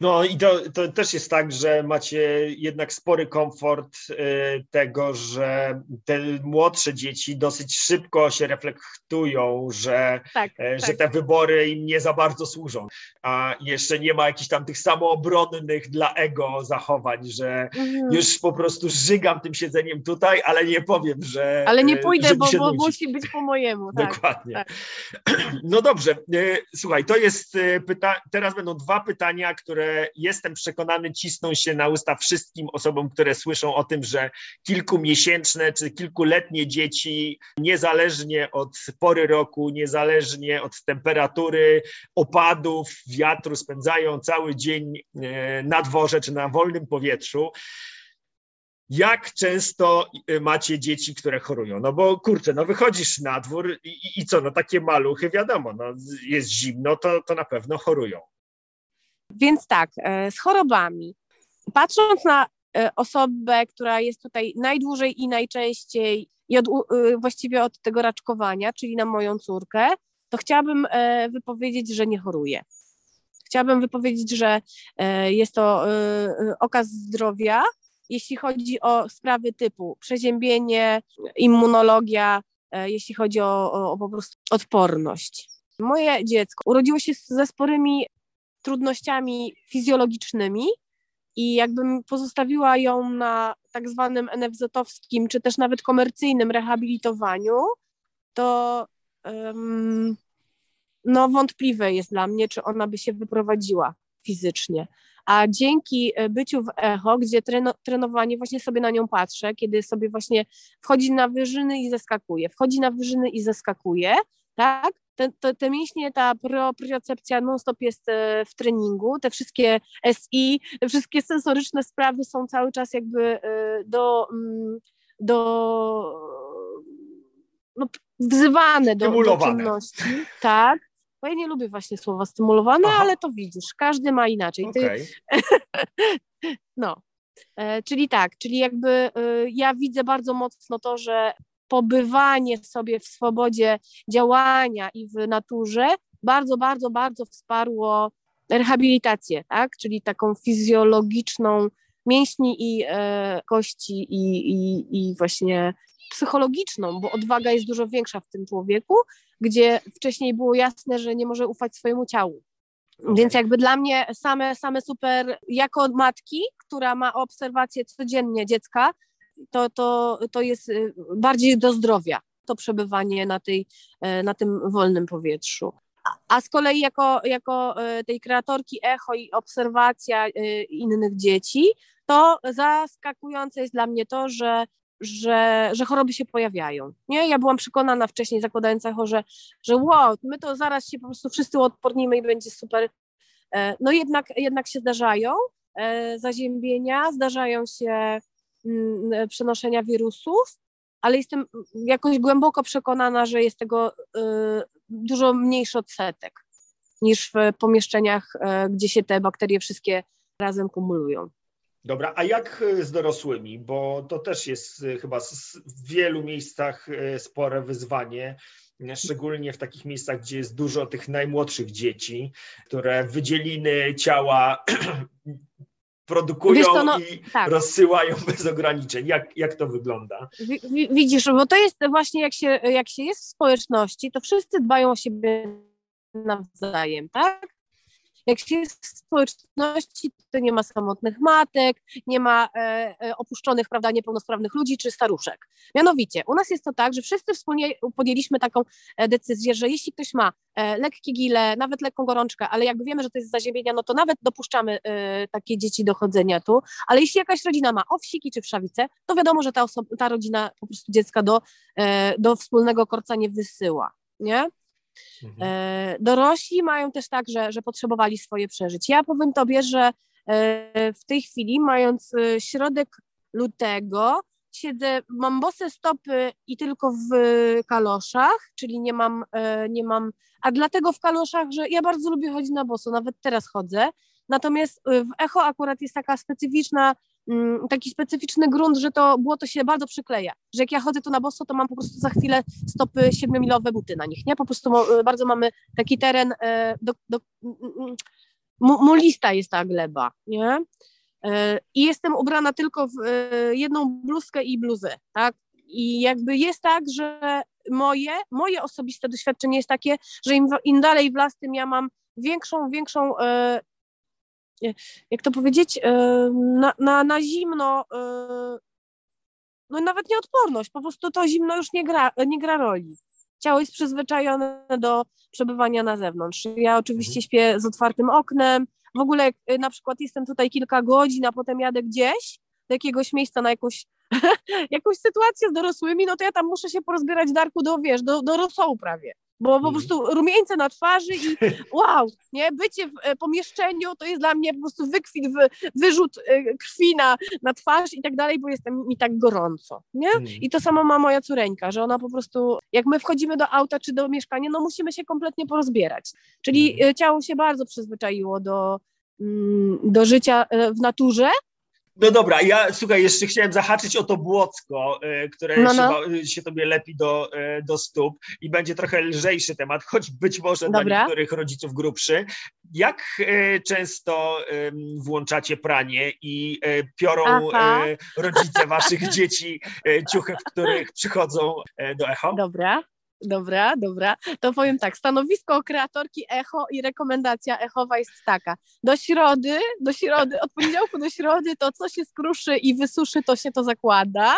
No i to, to też jest tak, że macie jednak spory komfort y, tego, że te młodsze dzieci dosyć szybko się reflektują, że, tak, e, że tak. te wybory im nie za bardzo służą. A jeszcze nie ma jakichś tam tych samoobronnych dla ego zachowań, że mhm. już po prostu żygam tym siedzeniem tutaj, ale nie powiem, że. Ale nie pójdę, bo, bo musi być po mojemu. Tak, Dokładnie. Tak. [CLEARS THROAT] No dobrze, y, słuchaj, to jest pytanie. Teraz będą dwa pytania pytania, które jestem przekonany cisną się na usta wszystkim osobom, które słyszą o tym, że kilkumiesięczne czy kilkuletnie dzieci, niezależnie od pory roku, niezależnie od temperatury, opadów, wiatru, spędzają cały dzień e, na dworze czy na wolnym powietrzu jak często e, macie dzieci, które chorują? No bo kurczę, no wychodzisz na dwór i, i co, no takie maluchy, wiadomo, no jest zimno, to, to na pewno chorują. Więc tak, e, z chorobami. Patrząc na e, osobę, która jest tutaj najdłużej i najczęściej i od, e, właściwie od tego raczkowania, czyli na moją córkę, to chciałabym wypowiedzieć, że nie choruje. Chciałabym wypowiedzieć, że jest to okaz zdrowia, jeśli chodzi o sprawy typu przeziębienie, immunologia, jeśli chodzi o, o, o po prostu odporność. Moje dziecko urodziło się ze sporymi trudnościami fizjologicznymi i jakbym pozostawiła ją na tak zwanym NFZ-owskim, czy też nawet komercyjnym rehabilitowaniu, to um, no wątpliwe jest dla mnie, czy ona by się wyprowadziła fizycznie. A dzięki e, byciu w echo, gdzie treno, trenowanie, właśnie sobie na nią patrzę, kiedy sobie właśnie wchodzi na wyżyny i zeskakuje, wchodzi na wyżyny i zeskakuje, tak? Te, te, te mięśnie, ta propriocepcja non-stop jest e, w treningu, te wszystkie SI, te wszystkie sensoryczne sprawy są cały czas jakby e, do, mm, do no, wzywane do, do czynności. Tak. Bo ja nie lubię właśnie słowa stymulowane, Aha. ale to widzisz, każdy ma inaczej. Okay. Ty... [LAUGHS] no. E, czyli tak, czyli jakby ja widzę bardzo mocno to, że pobywanie sobie w swobodzie działania i w naturze bardzo, bardzo, bardzo wsparło rehabilitację, tak? czyli taką fizjologiczną mięśni i e, kości i, i, i właśnie psychologiczną, bo odwaga jest dużo większa w tym człowieku, gdzie wcześniej było jasne, że nie może ufać swojemu ciału. Okay. Więc jakby dla mnie same, same super, jako matki, która ma obserwację codziennie dziecka, to, to, to jest y, bardziej do zdrowia, to przebywanie na, tej, e, na tym wolnym powietrzu. A z kolei jako, jako e, tej kreatorki echo i obserwacja e, innych dzieci, to zaskakujące jest dla mnie to, że, że, że choroby się pojawiają. Nie? Ja byłam przekonana wcześniej, zakładając echo, że, że wow, my to zaraz się po prostu wszyscy odpornimy i będzie super. No jednak, jednak się zdarzają zaziębienia, zdarzają się przenoszenia wirusów, ale jestem jakoś głęboko przekonana, że jest tego y, dużo mniejszy odsetek niż w pomieszczeniach, e, gdzie się te bakterie wszystkie razem kumulują. Dobra, a jak z dorosłymi? Bo to też jest chyba w wielu miejscach spore wyzwanie, szczególnie w takich miejscach, gdzie jest dużo tych najmłodszych dzieci, które wydzieliny ciała [CLEARS THROAT] produkują co, no, i tak. rozsyłają [LAUGHS] bez ograniczeń. Jak, jak to wygląda? Widzisz, bo to jest właśnie jak się, jak się jest w społeczności, to wszyscy dbają o siebie nawzajem, tak? Jak się jest w społeczności, to nie ma samotnych matek, nie ma e, e, opuszczonych, prawda, niepełnosprawnych ludzi czy staruszek. Mianowicie, u nas jest to tak, że wszyscy wspólnie podjęliśmy taką e, decyzję, że jeśli ktoś ma e, lekkie gile, nawet lekką gorączkę, ale jakby wiemy, że to jest zaziębienia, no to nawet dopuszczamy e, takie dzieci do chodzenia tu, ale jeśli jakaś rodzina ma owsiki czy wszawice, to wiadomo, że ta, osoba, ta rodzina po prostu dziecka do, e, do wspólnego korca nie wysyła, nie? Mhm. E, dorośli mają też tak, że, że potrzebowali swoje przeżyć. Ja powiem tobie, że e, w tej chwili, mając e, środek lutego, siedzę, mam bose stopy i tylko w kaloszach, czyli nie mam, nie mam, a dlatego w kaloszach, że ja bardzo lubię chodzić na boso, nawet teraz chodzę, natomiast w echo akurat jest taka specyficzna taki specyficzny grunt, że to błoto się bardzo przykleja, że jak ja chodzę tu na boso, to mam po prostu za chwilę stopy siedmiomilowe buty na nich, nie? Po prostu e, bardzo mamy taki teren, e, do, do, mulista jest ta gleba, nie? E, I jestem ubrana tylko w jedną bluzkę i bluzę, tak? I jakby jest tak, że moje, moje osobiste doświadczenie jest takie, że im, im dalej w las, tym ja mam większą, większą jak to powiedzieć, na, na, na zimno, no nawet nieodporność, po prostu to zimno już nie gra, nie gra roli. Ciało jest przyzwyczajone do przebywania na zewnątrz. Ja oczywiście mhm. śpię z otwartym oknem, w ogóle jak y, na przykład jestem tutaj kilka godzin, a potem jadę gdzieś, do jakiegoś miejsca na jakąś, [LAUGHS] jakąś sytuację z dorosłymi, no to ja tam muszę się porozbierać darku do, wiesz, do, do rosołu prawie bo po mhm. prostu rumieńce na twarzy i [LAUGHS] wow, nie, bycie w e, pomieszczeniu to jest dla mnie po prostu wykwit, wyrzut e, krwi na, na twarz i tak dalej, bo jestem mi tak gorąco, nie? Mhm. I to samo ma moja córeńka, że ona po prostu, jak my wchodzimy do auta czy do mieszkania, no musimy się kompletnie porozbierać, czyli mhm. e, ciało się bardzo przyzwyczaiło do, mm, do życia w naturze, no dobra, ja słuchaj, jeszcze chciałem zahaczyć o to błocko, y, które no, no. Się, się tobie lepi do, y, do stóp i będzie trochę lżejszy temat, choć być może dobra. dla niektórych rodziców grubszy. Jak y, często włączacie pranie i piorą Aha. rodzice waszych [LAUGHS] dzieci ciuchy, w których przychodzą do echo? Dobra. Dobra, dobra. To powiem tak, stanowisko kreatorki Echo i rekomendacja echowa jest taka. Do środy, do środy, od poniedziałku do środy to co się skruszy i wysuszy, to się to zakłada.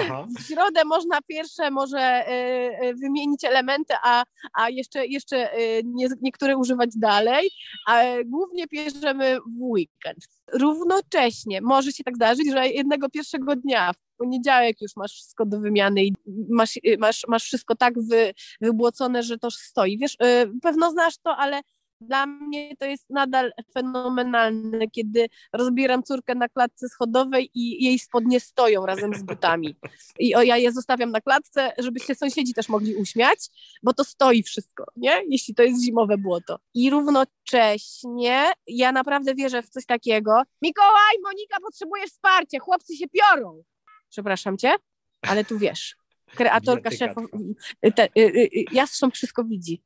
Aha. W środę można pierwsze może y, y, wymienić elementy, a, a jeszcze, jeszcze y, nie, niektóre używać dalej, a głównie bierzemy w weekend. Równocześnie może się tak zdarzyć, że jednego pierwszego dnia poniedziałek już masz wszystko do wymiany i masz, y, masz, masz wszystko tak wy, wybłocone, że to stoi. Wiesz, y, pewno znasz to, ale dla mnie to jest nadal fenomenalne, kiedy rozbieram córkę na klatce schodowej i jej spodnie stoją razem z butami. I o, ja je zostawiam na klatce, żeby się sąsiedzi też mogli uśmiać, bo to stoi wszystko, nie? Jeśli to jest zimowe błoto. I równocześnie ja naprawdę wierzę w coś takiego. Mikołaj, Monika, potrzebujesz wsparcia, chłopcy się piorą przepraszam cię, ale tu wiesz, kreatorka, szefa, te, y, y, y, jastrząb wszystko widzi,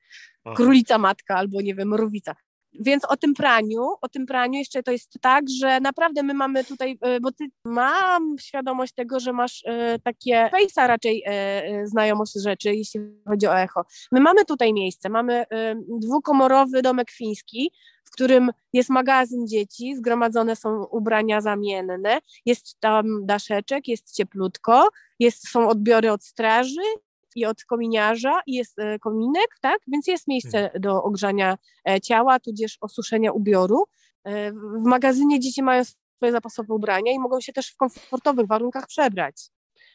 królica matka albo nie wiem, mrowica. Więc o tym praniu, o tym praniu jeszcze to jest tak, że naprawdę my mamy tutaj, bo ty mam świadomość tego, że masz takie fejsa raczej znajomość rzeczy, jeśli chodzi o echo. My mamy tutaj miejsce, mamy dwukomorowy domek fiński, w którym jest magazyn dzieci, zgromadzone są ubrania zamienne, jest tam daszeczek, jest cieplutko, jest, są odbiory od straży i od kominiarza i jest e, kominek, tak? Więc jest miejsce hmm. do ogrzania e, ciała, tudzież osuszenia ubioru. E, w magazynie dzieci mają swoje zapasowe ubrania i mogą się też w komfortowych warunkach przebrać.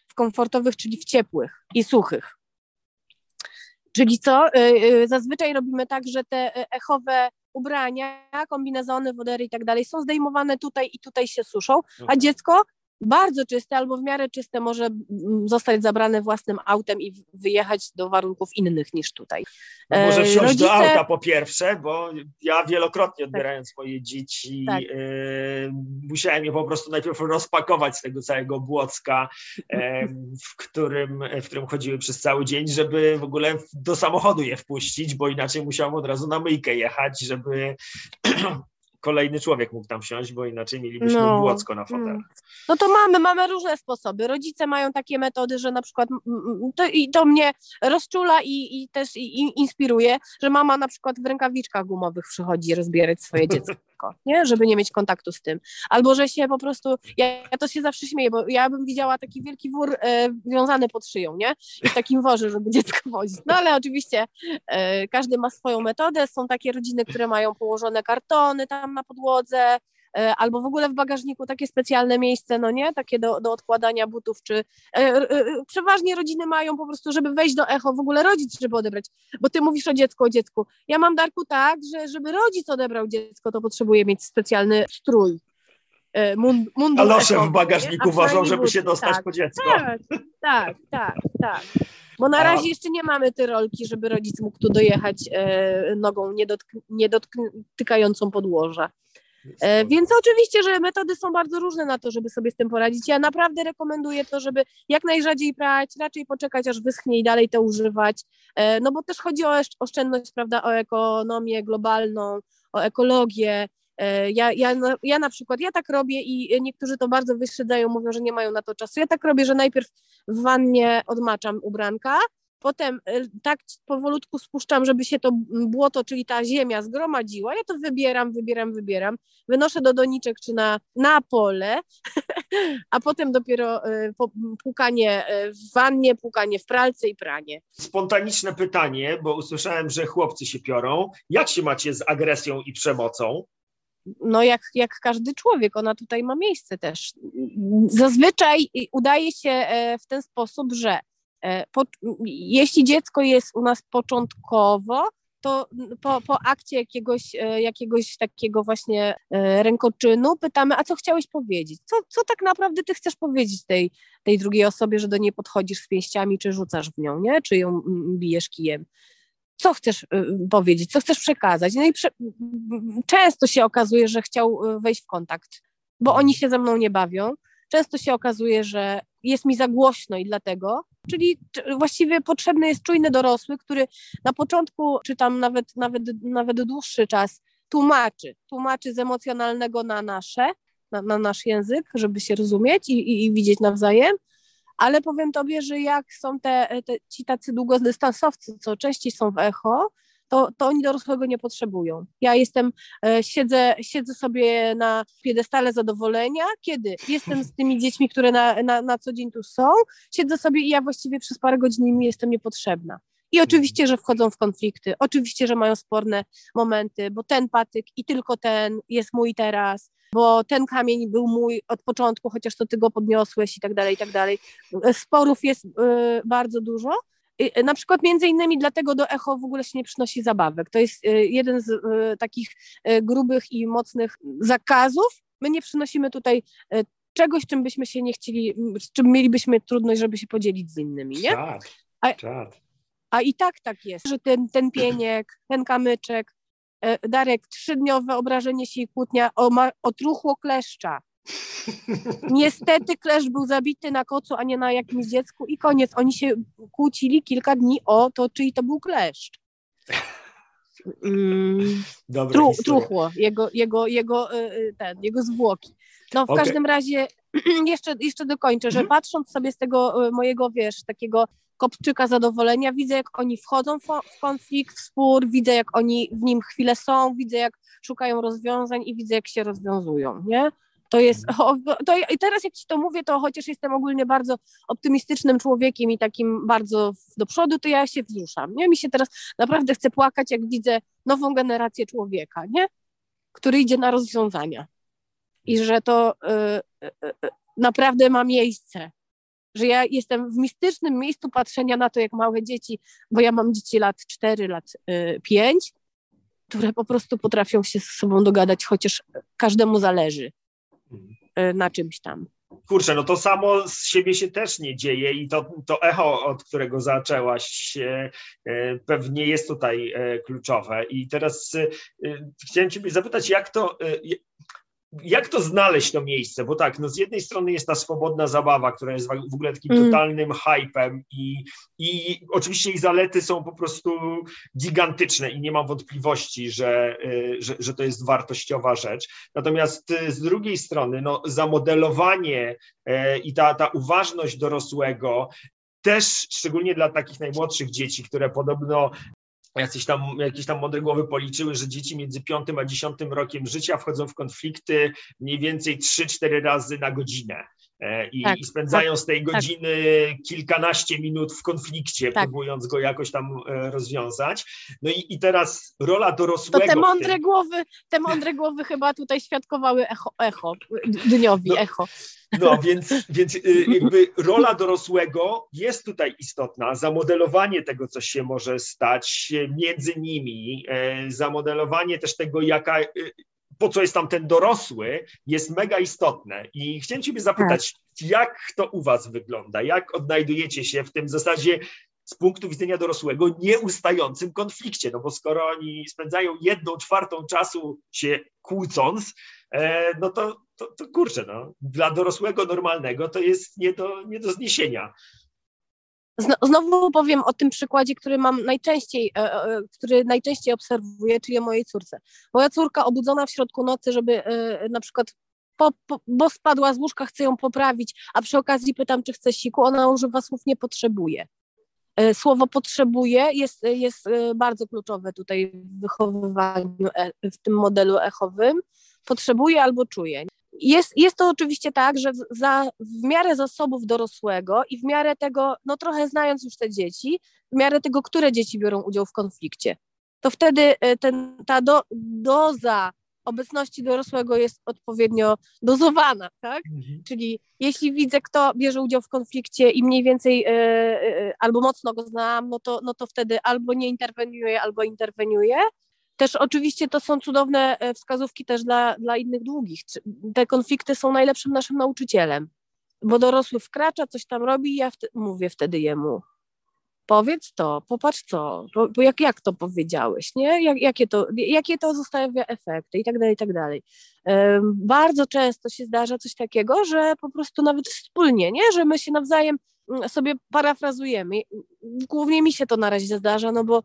W komfortowych, czyli w ciepłych i suchych. Czyli co? Zazwyczaj robimy tak, że te echowe ubrania, kombinezony, wodery i tak dalej są zdejmowane tutaj i tutaj się suszą, a dziecko bardzo czyste albo w miarę czyste może zostać zabrane własnym autem i wyjechać do warunków innych niż tutaj. No może wsiąść Rodzice... do auta po pierwsze, bo ja wielokrotnie odbierając tak. moje dzieci tak. y, musiałem je po prostu najpierw rozpakować z tego całego Błocka, y, w, którym, w którym chodziły przez cały dzień, żeby w ogóle do samochodu je wpuścić, bo inaczej musiałem od razu na myjkę jechać, żeby [CLEARS THROAT] kolejny człowiek mógł tam wsiąść, bo inaczej mielibyśmy no. błocko na fotel. Mm. No to mamy, mamy różne sposoby. Rodzice mają takie metody, że na przykład to, i to mnie rozczula i, i też i, inspiruje, że mama na przykład w rękawiczkach gumowych przychodzi rozbierać swoje dziecko [LAUGHS] nie? żeby nie mieć kontaktu z tym. Albo, że się po prostu, ja, ja to się zawsze śmieję, bo ja bym widziała taki wielki wór e, wiązany pod szyją, nie? I w takim worze, żeby dziecko [LAUGHS] wozić. No ale oczywiście e, każdy ma swoją metodę. Są takie rodziny, które mają położone kartony tam na podłodze, albo w ogóle w bagażniku takie specjalne miejsce, no nie, takie do, do odkładania butów, czy e, przeważnie rodziny mają po prostu, żeby wejść do echo, w ogóle rodzic, żeby odebrać, bo ty mówisz o dziecku, o dziecku. Ja mam, Darku, tak, że żeby rodzic odebrał dziecko, to potrzebuje mieć specjalny strój. Mundur Kalosze w bagażniku ważą, żeby się dostać tak, po dziecko. Tak, tak, tak, tak. Bo na razie jeszcze nie mamy tyrolki, żeby rodzic mógł tu dojechać e, nogą nie, dotykającą podłoża. E, więc oczywiście, że metody są bardzo różne na to, żeby sobie z tym poradzić. Ja naprawdę rekomenduję to, żeby jak najrzadziej prać, raczej poczekać, aż wyschnie i dalej to używać. E, no bo też chodzi o oszczędność, prawda, o ekonomię globalną, o ekologię. E, ja, ja, ja na przykład, ja tak robię i niektórzy to bardzo wyszydzają, mówią, że nie mają na to czasu. Ja tak robię, że najpierw w wannie odmaczam ubranka, potem e, tak powolutku spuszczam, żeby się to błoto, czyli ta ziemia zgromadziła. Ja to wybieram, wybieram, wybieram, wynoszę do doniczek czy na, na pole, [LAUGHS] a potem dopiero e, płukanie w wannie, płukanie w pralce i pranie. Spontaniczne pytanie, bo usłyszałem, że chłopcy się piorą. Jak się macie z agresją i przemocą? no jak, jak każdy człowiek, ona tutaj ma miejsce też. Zazwyczaj udaje się e, w ten sposób, że po, jeśli dziecko jest u nas początkowo, to po, po akcie jakiegoś, e, jakiegoś takiego właśnie rękoczynu pytamy, a co chciałeś powiedzieć? Co, co tak naprawdę ty chcesz powiedzieć tej, tej drugiej osobie, że do niej podchodzisz z pięściami, czy rzucasz w nią, nie? czy ją bijesz kijem? co chcesz powiedzieć, co chcesz przekazać. No i prze... często się okazuje, że chciał wejść w kontakt, bo oni się ze mną nie bawią. Często się okazuje, że jest mi za głośno i dlatego, czyli właściwie potrzebny jest czujny dorosły, który na początku, czy tam nawet, nawet, nawet dłuższy czas, tłumaczy, tłumaczy z emocjonalnego na nasze, na, na nasz język, żeby się rozumieć i, i, i widzieć nawzajem, ale powiem tobie, że jak są te, te ci tacy długodystansowcy, co częściej są w echo, to, to oni dorosłego nie potrzebują. Ja jestem, e, siedzę, siedzę sobie na piedestale zadowolenia, kiedy jestem z tymi dziećmi, które na, na, na co dzień tu są, siedzę sobie i ja właściwie przez parę godzin im jestem niepotrzebna. I oczywiście, że wchodzą w konflikty, oczywiście, że mają sporne momenty, bo ten patyk i tylko ten jest mój teraz, bo ten kamień był mój od początku, chociaż to ty go podniosłeś i tak dalej, i tak dalej. Sporów jest y, bardzo dużo. Y, na przykład między innymi dlatego do echo w ogóle się nie przynosi zabawek. To jest y, jeden z takich grubych i mocnych zakazów. My nie przynosimy tutaj czegoś, czym byśmy się nie chcieli, z czym mielibyśmy trudność, żeby się podzielić z innymi, nie? Czad, a, a i tak tak jest, że ten, ten pieniek, ten kamyczek, Darek, trzydniowe obrażenie się i kłótnia o, ma, o truchło kleszcza. [LAUGHS] Niestety kleszcz był zabity na kocu, a nie na jakimś dziecku i koniec. Oni się kłócili kilka dni o to, czyj to był kleszcz. Mm, Tru, truchło, jego, jego, jego, e, e, ten, jego zwłoki. No w okay. każdym razie [CLEARS THROAT] jeszcze, jeszcze dokończę, że mhm. patrząc sobie z tego mojego, wiesz, takiego kopczyka zadowolenia, widzę jak oni wchodzą w konflikt, w spór, widzę jak oni w nim chwilę są, widzę jak szukają rozwiązań i widzę jak się rozwiązują, nie? To jest, [LAUGHS] to, i teraz jak ci to mówię, to chociaż jestem ogólnie bardzo optymistycznym człowiekiem i takim bardzo do przodu, to ja się wzruszam, nie? Mi się teraz naprawdę chce płakać, jak widzę nową generację człowieka, nie? Który idzie na rozwiązania i że to y, y, y, naprawdę ma miejsce, że ja jestem w mistycznym miejscu patrzenia na to, jak małe dzieci, bo ja mam dzieci lat 4, lat 5, y, które po prostu potrafią się z sobą dogadać, chociaż każdemu zależy y, na czymś tam. Kurczę, no to samo z siebie się też nie dzieje i to, to echo, od którego zaczęłaś, e, pewnie jest tutaj e, kluczowe. I teraz chciałem Ciebie zapytać, jak to, jak to znaleźć to miejsce? Bo tak, no z jednej strony jest ta swobodna zabawa, która jest w ogóle takim mm. totalnym hypem i, i oczywiście jej zalety są po prostu gigantyczne i nie mam wątpliwości, że, y, że, że to jest wartościowa rzecz. Natomiast y, z drugiej strony, no, zamodelowanie y, i ta, ta uważność dorosłego też szczególnie dla takich najmłodszych dzieci, które podobno jacyś tam, jakieś tam mądre głowy policzyły, że dzieci między piątym a dziesiątym rokiem życia wchodzą w konflikty mniej więcej 3-4 razy na godzinę. E, i, tak, i spędzają tak, z tej tak. godziny tak. kilkanaście minut w konflikcie, tak. próbując go jakoś tam e, rozwiązać. No i, i teraz rola dorosłego. To te mądre głowy, te mądre głowy chyba tutaj świadkowały echo, echo dniowi, no, echo. No więc, więc y, jakby rola dorosłego jest tutaj istotna, zamodelowanie tego, co się może stać między nimi, e, zamodelowanie też tego, jaka, y, po co jest tam ten dorosły, jest mega istotne. I chciałem Ciebie zapytać, tak. jak to u Was wygląda? Jak odnajdujecie się w tym zasadzie z punktu widzenia dorosłego nieustającym konflikcie? No bo skoro oni spędzają jedną czwartą czasu się kłócąc, e, no to, to, to kurczę, no, dla dorosłego normalnego to jest nie do, nie do zniesienia. Znowu powiem o tym przykładzie, który mam najczęściej, e, e, który najczęściej obserwuję, czyli o mojej córce. Moja córka obudzona w środku nocy, żeby e, na przykład po, po, bo spadła z łóżka, chcę ją poprawić, a przy okazji pytam, czy chce siku, ona używa słów nie potrzebuje. Słowo potrzebuje jest, jest bardzo kluczowe tutaj w wychowywaniu, w tym modelu echowym. Potrzebuje albo czuje. Jest, jest to oczywiście tak, że za, w miarę zasobów dorosłego i w miarę tego, no trochę znając już te dzieci, w miarę tego, które dzieci biorą udział w konflikcie, to wtedy e, ten, ta do, doza obecności dorosłego jest odpowiednio dozowana, tak? Mhm. Czyli jeśli widzę, kto bierze udział w konflikcie i mniej więcej e, e, albo mocno go znam, no to, no to wtedy albo nie interweniuję, albo interweniuję, też oczywiście to są cudowne e, wskazówki też dla, dla innych długich. Te konflikty są najlepszym naszym nauczycielem, bo dorosły wkracza, coś tam robi i ja mówię wtedy jemu, powiedz to, popatrz co, bo, jak, jak to powiedziałeś, nie? Jak, jakie, to, jakie to zostawia efekty i tak dalej, i tak dalej. bardzo często się zdarza coś takiego, że po prostu nawet wspólnie, nie? Że my się nawzajem mm, sobie parafrazujemy. Głównie mi się to na razie zdarza, no bo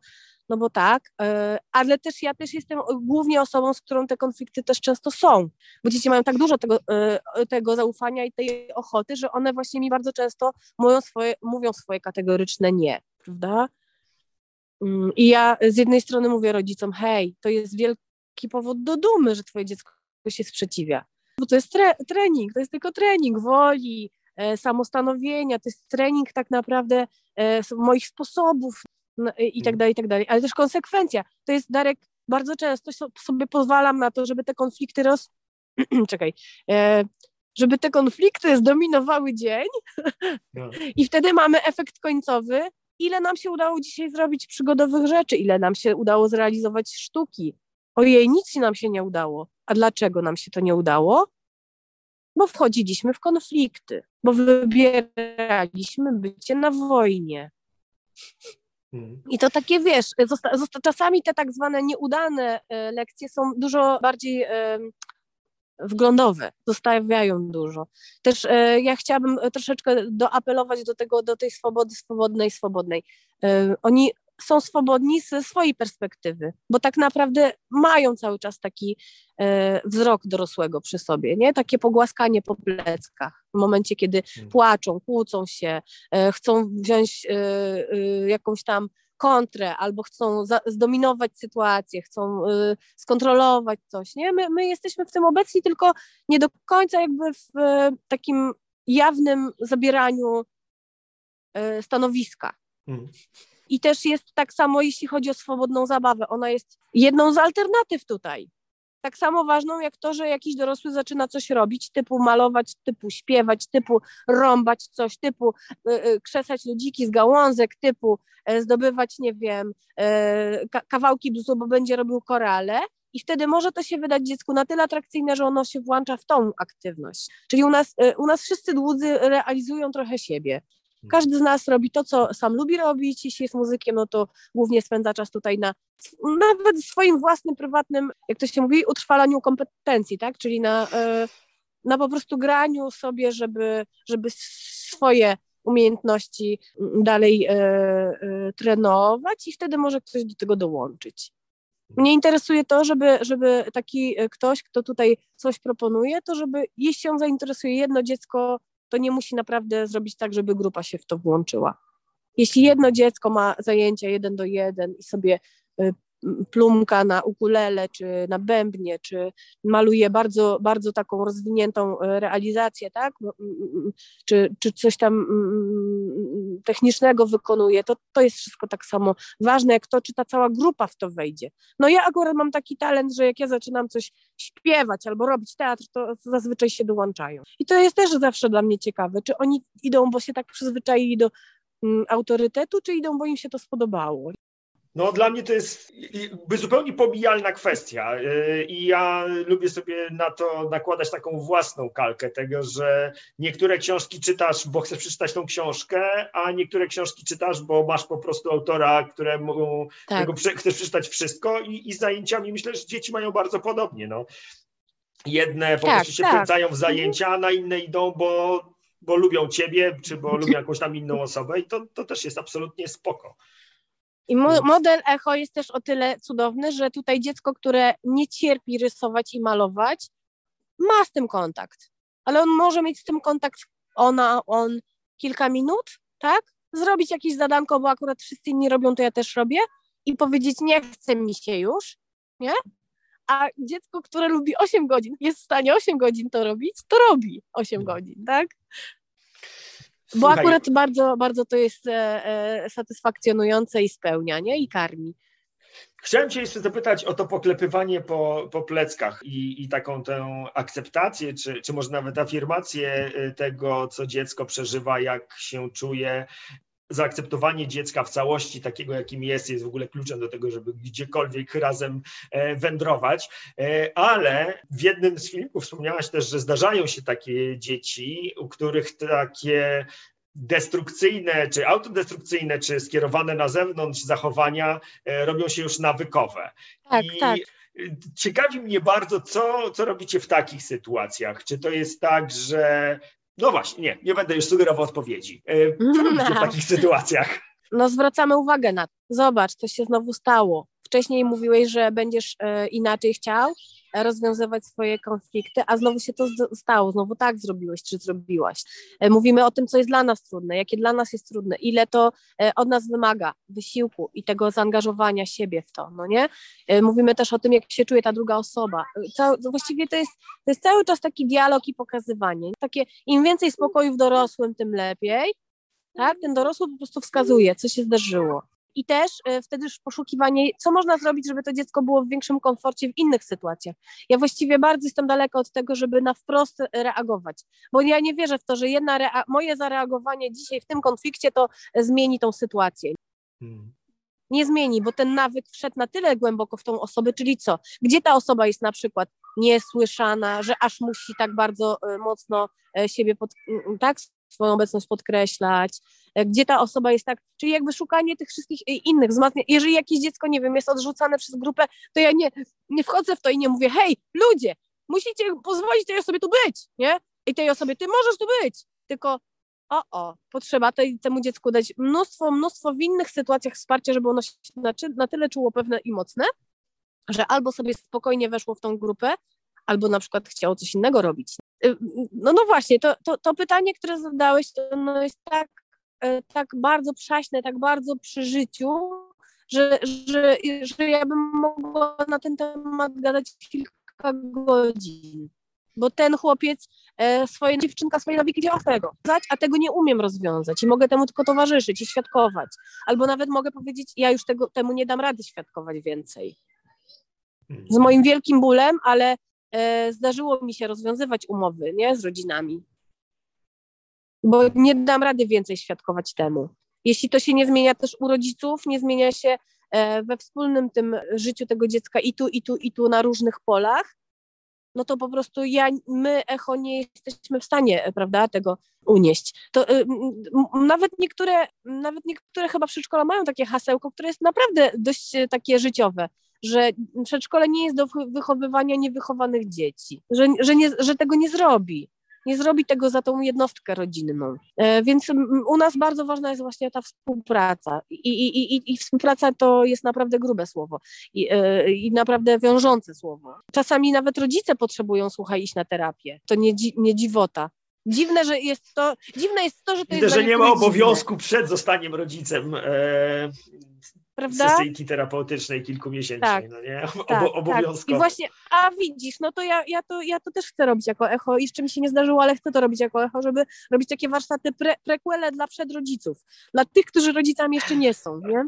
no bo tak, e, ale też ja też jestem głównie osobą, z którą te konflikty też często są, bo dzieci mają tak dużo tego, e, tego zaufania i tej ochoty, że one właśnie mi bardzo często mówią swoje, mówią swoje kategoryczne nie, prawda? Mm, I ja z jednej strony mówię rodzicom, hej, to jest wielki powód do dumy, że twoje dziecko się sprzeciwia, bo to jest tre trening, to jest tylko trening woli, e, samostanowienia, to jest trening tak naprawdę moich sposobów no, i tak mhm. dalej, i tak dalej, ale też konsekwencja. To jest, Darek, bardzo często sobie pozwalam na to, żeby te konflikty roz... [CLEARS THROAT] Czekaj, e, żeby te konflikty zdominowały dzień no. [LAUGHS] i wtedy mamy efekt końcowy, ile nam się udało dzisiaj zrobić przygodowych rzeczy, ile nam się udało zrealizować sztuki. Ojej, nic nam się nie udało. A dlaczego nam się to nie udało? Bo wchodziliśmy w konflikty, bo wybieraliśmy bycie na wojnie. I to takie, wiesz, zosta, czasami te tak zwane nieudane e, lekcje są dużo bardziej e, wglądowe, zostawiają dużo. Też e, ja chciałabym troszeczkę doapelować do tego, do tej swobody swobodnej, swobodnej. Oni są swobodni ze swojej perspektywy, bo tak naprawdę mają cały czas taki e, wzrok dorosłego przy sobie, nie? Takie pogłaskanie po pleckach w momencie, kiedy hmm. płaczą, kłócą się, e, chcą wziąć e, e jakąś tam kontrę albo chcą za, zdominować sytuację, chcą y, skontrolować coś, nie? My, my jesteśmy w tym obecni, tylko nie do końca jakby w y, takim jawnym zabieraniu stanowiska. Hmm. I też jest tak samo, jeśli chodzi o swobodną zabawę. Ona jest jedną z alternatyw tutaj. Tak samo ważną jak to, że jakiś dorosły zaczyna coś robić, typu malować, typu śpiewać, typu rąbać coś, typu y, y, krzesać ludziki z gałązek, typu y, zdobywać, nie wiem, y, kawałki bzu, bo będzie robił korale. I wtedy może to się wydać dziecku na tyle atrakcyjne, że ono się włącza w tą aktywność. Czyli u nas, y, u nas wszyscy dłudzy realizują trochę siebie. Każdy z nas robi to, co sam lubi robić. Jeśli jest muzykiem, no to głównie spędza czas tutaj na nawet swoim własnym, prywatnym, jak to się mówi, utrwalaniu kompetencji, tak? Czyli na, e, na po prostu graniu sobie, żeby, żeby swoje umiejętności dalej e, e, trenować i wtedy może ktoś do tego dołączyć. Mnie interesuje to, żeby, żeby taki ktoś, kto tutaj coś proponuje, to żeby jeśli on zainteresuje jedno dziecko to nie musi naprawdę zrobić tak, żeby grupa się w to włączyła. Jeśli jedno dziecko ma zajęcia jeden do jeden i sobie y, plumka na ukulele, czy na bębnie, czy maluje bardzo, bardzo taką rozwiniętą e, realizację, tak? Czy, czy coś tam technicznego wykonuje, to, to jest wszystko tak samo ważne, jak to, czy ta cała grupa w to wejdzie. No ja akurat mam taki talent, że jak ja zaczynam coś śpiewać albo robić teatr, to zazwyczaj się dołączają. I to jest też zawsze dla mnie ciekawe, czy oni idą, bo się tak przyzwyczaili do autorytetu, czy idą, bo im się to spodobało. No dla mnie to jest zupełnie pomijalna kwestia y, i ja lubię sobie na to nakładać taką własną kalkę tego, że niektóre książki czytasz, bo chcesz przeczytać tą książkę, a niektóre książki czytasz, bo masz po prostu autora, któremu tak. chcesz przeczytać wszystko i, i z zajęciami myślę, że dzieci mają bardzo podobnie. No. Jedne po tak, prostu się tak. w zajęcia, a na inne idą, bo, bo lubią ciebie, czy bo lubią jakąś tam inną osobę i to, to też jest absolutnie spoko. I mo model echo jest też o tyle cudowny, że tutaj dziecko, które nie cierpi rysować i malować, ma z tym kontakt. Ale on może mieć z tym kontakt, ona, on kilka minut, tak? Zrobić jakieś zadanko, bo akurat wszyscy inni robią, to ja też robię i powiedzieć nie chce mi się już, nie? A dziecko, które lubi 8 godzin, jest w stanie 8 godzin to robić, to robi 8 mhm. godzin, tak? Bo Słuchaj. akurat bardzo, bardzo to jest e, e, satysfakcjonujące i spełnia, nie? I karmi. Chciałem Cię jeszcze zapytać o to poklepywanie po, po pleckach i, i taką tę akceptację, czy, czy może nawet afirmację e, tego, co dziecko przeżywa, jak się czuje. Zaakceptowanie dziecka w całości, takiego jakim jest, jest w ogóle kluczem do tego, żeby gdziekolwiek razem e, wędrować. Ale w jednym z filmików wspomniałaś też, że zdarzają się takie dzieci, u których takie destrukcyjne, czy autodestrukcyjne, czy skierowane na zewnątrz zachowania e, robią się już nawykowe. Tak, I tak. Ciekawi mnie bardzo, co, co robicie w takich sytuacjach. Czy to jest tak, że. No właśnie, nie, nie będę już sugerował odpowiedzi. E, co [LAUGHS] robicie w takich sytuacjach? No, zwracamy uwagę na to. Zobacz, co się znowu stało. Wcześniej mówiłeś, że będziesz e, inaczej chciał, rozwiązywać swoje konflikty, a znowu się to stało, znowu tak zrobiłeś, czy zrobiłaś. E, mówimy o tym, co jest dla nas trudne, jakie dla nas jest trudne, ile to e, od nas wymaga wysiłku i tego zaangażowania siebie w to, no nie? E, mówimy też o tym, jak się czuje ta druga osoba. właściwie to jest, to jest cały czas taki dialog i pokazywanie. Takie im więcej spokoju w dorosłym, tym lepiej, tak? Ten dorosły po prostu wskazuje, co się zdarzyło i też e, wtedy już poszukiwanie, co można zrobić, żeby to dziecko było w większym komforcie w innych sytuacjach. Ja właściwie bardzo jestem daleka od tego, żeby na wprost reagować, bo ja nie wierzę w to, że jedna rea- moje zareagowanie dzisiaj w tym konflikcie to zmieni tą sytuację. Hmm. Nie zmieni, bo ten nawyk wszedł na tyle głęboko w tą osobę, czyli co? Gdzie ta osoba jest na przykład niesłyszana, że aż musi tak bardzo e, mocno e, siebie pod, tak, swoją obecność podkreślać, e, gdzie ta osoba jest tak, czyli jakby szukanie tych wszystkich e, innych wzmacniań. Jeżeli jakieś dziecko, nie wiem, jest odrzucane przez grupę, to ja nie, nie wchodzę w to i nie mówię, hej, ludzie, musicie pozwolić tej osobie tu być, nie? I tej osobie, ty możesz tu być, tylko o, o, potrzeba tej, temu dziecku dać mnóstwo, mnóstwo w innych sytuacjach wsparcia, żeby ono się na, na tyle czuło pewne i mocne, że albo sobie spokojnie weszło w tą grupę, albo na przykład chciało coś innego robić. Y, no, no właśnie, to, to, to pytanie, które zadałeś, to no jest tak, e, tak bardzo przaśne, tak bardzo przy życiu, że, że, że ja bym mogła na ten temat gadać kilka godzin. Bo ten chłopiec e, swoje dziewczynka, swoje nawyki działa z tego, a tego nie umiem rozwiązać i mogę temu tylko towarzyszyć i świadkować. Albo nawet mogę powiedzieć, ja już tego, temu nie dam rady świadkować więcej. Z moim wielkim bólem, ale zdarzyło mi się rozwiązywać umowy nie, z rodzinami, bo nie dam rady więcej świadkować temu. Jeśli to się nie zmienia też u rodziców, nie zmienia się e, we wspólnym tym życiu tego dziecka i tu, i tu, i tu na różnych polach, no to po prostu ja, my, echo, nie jesteśmy w stanie, e, prawda, tego unieść. To y, nawet niektóre, nawet niektóre chyba przedszkola mają takie hasełko, które jest naprawdę dość takie życiowe że przedszkole nie jest do wychowywania niewychowanych dzieci, że, że, nie, że tego nie zrobi. Nie zrobi tego za tą jednostkę rodzinną. E, więc u nas bardzo ważna jest właśnie ta współpraca. I, i, i, i współpraca to jest naprawdę grube słowo I, e, i naprawdę wiążące słowo. Czasami nawet rodzice potrzebują, słuchaj, iść na terapię. To nie, nie dziwota. Dziwne, że jest to, dziwne jest to, że to Widzę, jest że nie ma obowiązku dziwne. przed zostaniem rodzicem. E, prawda? sesyjki terapeutycznej kilkumiesięcznej, tak, no nie? Tak, obowiązkowo. Tak. I właśnie, a widzisz, no to ja, ja to ja to też chcę robić jako echo. Jeszcze mi się nie zdarzyło, ale chcę to robić jako echo, żeby robić takie warsztaty pre, prequele dla przedrodziców, dla tych, którzy rodzicami jeszcze nie są, nie?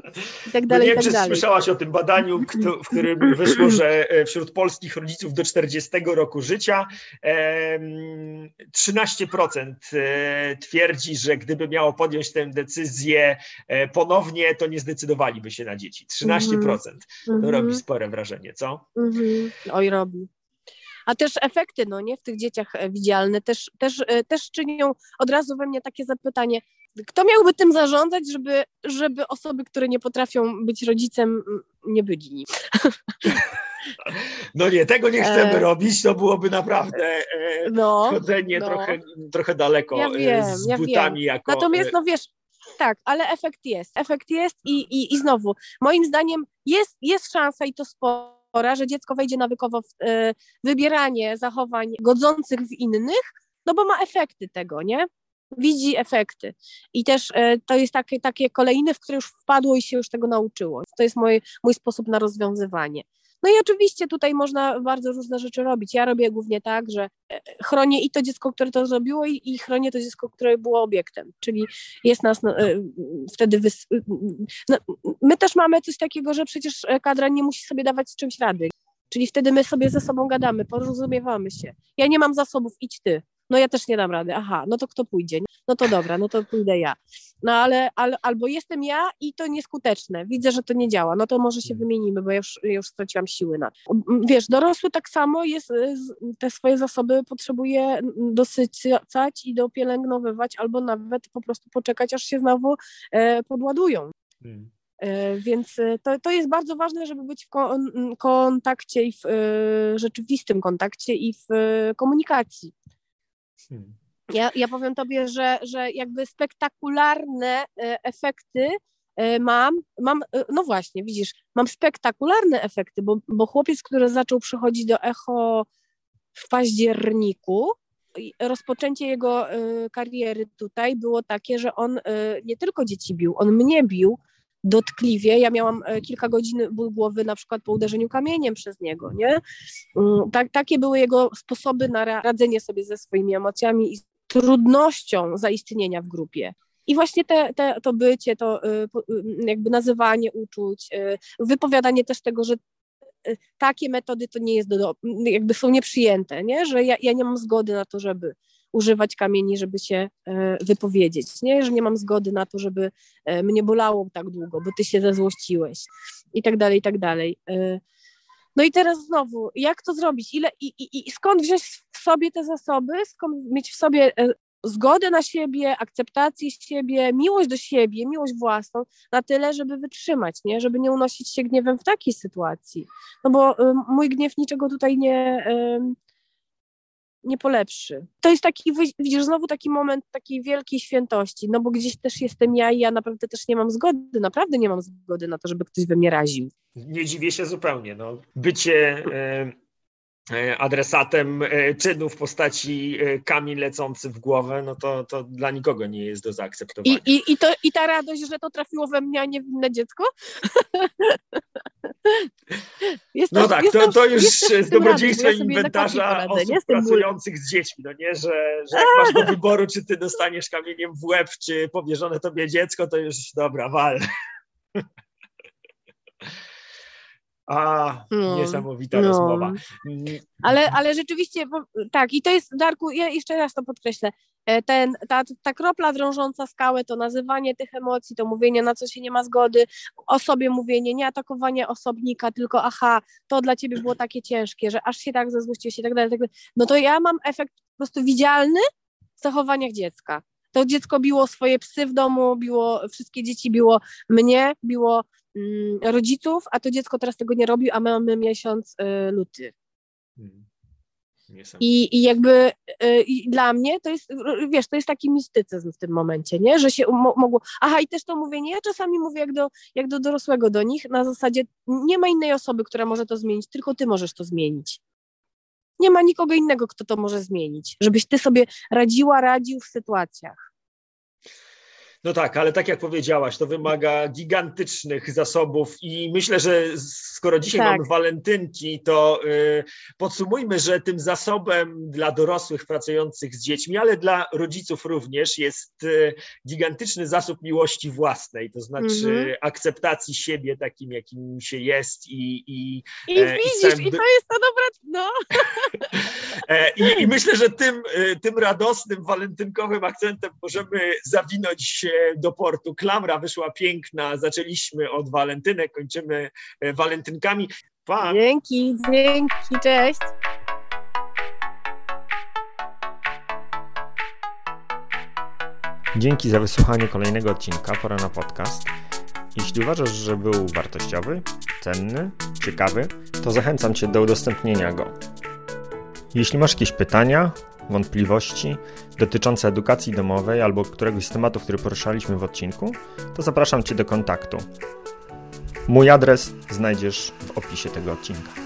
I tak dalej, no nie i tak dalej. słyszałaś o tym badaniu, w którym [LAUGHS] wyszło, że e, wśród polskich rodziców do 40 roku życia 13% e, twierdzi, że gdyby miało podjąć tę decyzję e, ponownie, to nie zdecydowaliby się na dzieci. 13%. Mm -hmm. To robi mhm. spore wrażenie, co? Mm -hmm. Oj, robi. A też efekty, no nie, w tych dzieciach e, widzialne też, też, też czynią od razu we mnie takie zapytanie, kto miałby tym zarządzać, żeby, żeby osoby, które nie potrafią być rodzicem, nie byli nim? No nie, tego nie chcemy e... robić, to byłoby naprawdę e, no, chodzenie no. Trochę, trochę daleko ja e, wiem, z ja butami wiem. jako... Natomiast e, no wiesz, tak, ale efekt jest, efekt jest i, i, i znowu, moim zdaniem jest, jest szansa i to spora, że dziecko wejdzie nawykowo w y, wybieranie zachowań godzących w innych, no bo ma efekty tego, nie? widzi efekty. I też e, to jest takie, takie kolejne, w które już wpadło i się już tego nauczyło. To jest mój, mój sposób na rozwiązywanie. No i oczywiście tutaj można bardzo różne rzeczy robić. Ja robię głównie tak, że e, chronię i to dziecko, które to zrobiło, i, i chronię to dziecko, które było obiektem. Czyli jest nas no, e, wtedy. Wys... No, my też mamy coś takiego, że przecież kadra nie musi sobie dawać z czymś rady. Czyli wtedy my sobie ze sobą gadamy, porozumiewamy się. Ja nie mam zasobów, idź ty no ja też nie dam rady, aha, no to kto pójdzie? No to dobra, no to pójdę ja. No ale, ale albo jestem ja i to nieskuteczne, widzę, że to nie działa, no to może się hmm. wymienimy, bo ja już, ja już straciłam siły na to. Wiesz, dorosły tak samo jest, y, te swoje zasoby potrzebuje dosycać i dopielęgnowywać, albo nawet po prostu poczekać, aż się znowu e, podładują. Hmm. Więc e, to, to jest bardzo ważne, żeby być w kontakcie i w e, rzeczywistym kontakcie i w komunikacji. Hmm. Ja, ja powiem tobie, że, że jakby spektakularne e, efekty e, mam, mam, e, no właśnie, widzisz, mam spektakularne efekty, bo, bo chłopiec, który zaczął przychodzić do echo w październiku, rozpoczęcie jego kariery tutaj było takie, że on nie tylko dzieci bił, on mnie bił, dotkliwie. Ja miałam e, kilka godzin ból głowy na przykład po uderzeniu kamieniem przez niego, nie? Tak, takie były jego sposoby na radzenie sobie ze swoimi emocjami i trudnością zaistnienia w grupie. I właśnie te, te, to bycie, to y, y, jakby nazywanie uczuć, y, wypowiadanie też tego, że takie metody to nie jest do, jakby są nieprzyjęte, nie? że ja, ja nie mam zgody na to, żeby używać kamieni, żeby się e, wypowiedzieć, nie? że nie mam zgody na to, żeby e, mnie bolało tak długo, bo ty się zezłościłeś i tak dalej, i tak dalej. E, no i teraz znowu, jak to zrobić? Ile, i, i, i skąd wziąć w sobie te zasoby, skąd mieć w sobie zgodę na siebie, akceptację siebie, miłość do siebie, miłość własną, na tyle, żeby wytrzymać, nie? żeby nie unosić się gniewem w takiej sytuacji. No bo y, mój gniew niczego tutaj nie, y, nie polepszy. To jest taki, widzisz, znowu taki moment takiej wielkiej świętości, no bo gdzieś też jestem ja i ja naprawdę też nie mam zgody, naprawdę nie mam zgody na to, żeby ktoś we mnie raził. Nie dziwię się zupełnie, no. Bycie adresatem e, czynu w postaci e, kamień lecący w głowę, no to, to dla nikogo nie jest do zaakceptowania. I, i, i, to, I ta radość, że to trafiło we mnie, a nie w inne dziecko? [LAUGHS] Jestem, no tak, jestem, to, to już z dobrodziejstwem ja inwentarza osób pracujących z dziećmi, no nie, że, że jak masz do wyboru, czy ty dostaniesz kamieniem w łeb, czy powierzone tobie dziecko, to już dobra, wal. A, no, niesamowita no. rozmowa. Ale, ale rzeczywiście, tak, i to jest, Darku, ja jeszcze raz to podkreślę, e, ten, ta, ta kropla drążąca skałę, to nazywanie tych emocji, to mówienie, na co się nie ma zgody, o sobie mówienie, nie atakowanie osobnika, tylko aha, to dla ciebie było takie ciężkie, że aż się tak zezłościłeś i tak dalej, tak dalej. No to ja mam efekt po prostu widzialny w zachowaniach dziecka. To dziecko biło swoje psy w domu, biło wszystkie dzieci, biło mnie, biło rodziców, a to dziecko teraz tego nie robi, a my mamy miesiąc y, luty. Hmm. I, I jakby y, i dla mnie to jest, wiesz, to jest taki mistycyzm w tym momencie, nie? Że się mo mogło. Aha, i też to mówienie, ja czasami mówię jak do, jak do dorosłego do nich, na zasadzie nie ma innej osoby, która może to zmienić, tylko ty możesz to zmienić. Nie ma nikogo innego, kto to może zmienić, żebyś ty sobie radziła, radził w sytuacjach. No tak, ale tak jak powiedziałaś, to wymaga gigantycznych zasobów i myślę, że skoro dzisiaj tak. mamy walentynki, to y, podsumujmy, że tym zasobem dla dorosłych pracujących z dziećmi, ale dla rodziców również jest y, gigantyczny zasób miłości własnej, to znaczy -hmm. akceptacji siebie takim, jakim się jest i i, I e, widzisz, i, i to jest to dobra, no. [LAUGHS] I, I, myślę, że tym, e, tym radosnym, walentynkowym akcentem możemy zawinąć się do portu. Klamra wyszła piękna, zaczęliśmy od walentynek, kończymy walentynkami. Pa! Dzięki, dzięki, cześć! Dzięki za wysłuchanie kolejnego odcinka Pora na podcast. Jeśli uważasz, że był wartościowy, cenny, ciekawy, to zachęcam Cię do udostępnienia go. Jeśli masz jakieś pytania, wątpliwości dotyczące edukacji domowej albo któregoś z tematów, który poruszaliśmy w odcinku, to zapraszam Cię do kontaktu. Mój adres znajdziesz w opisie tego odcinka.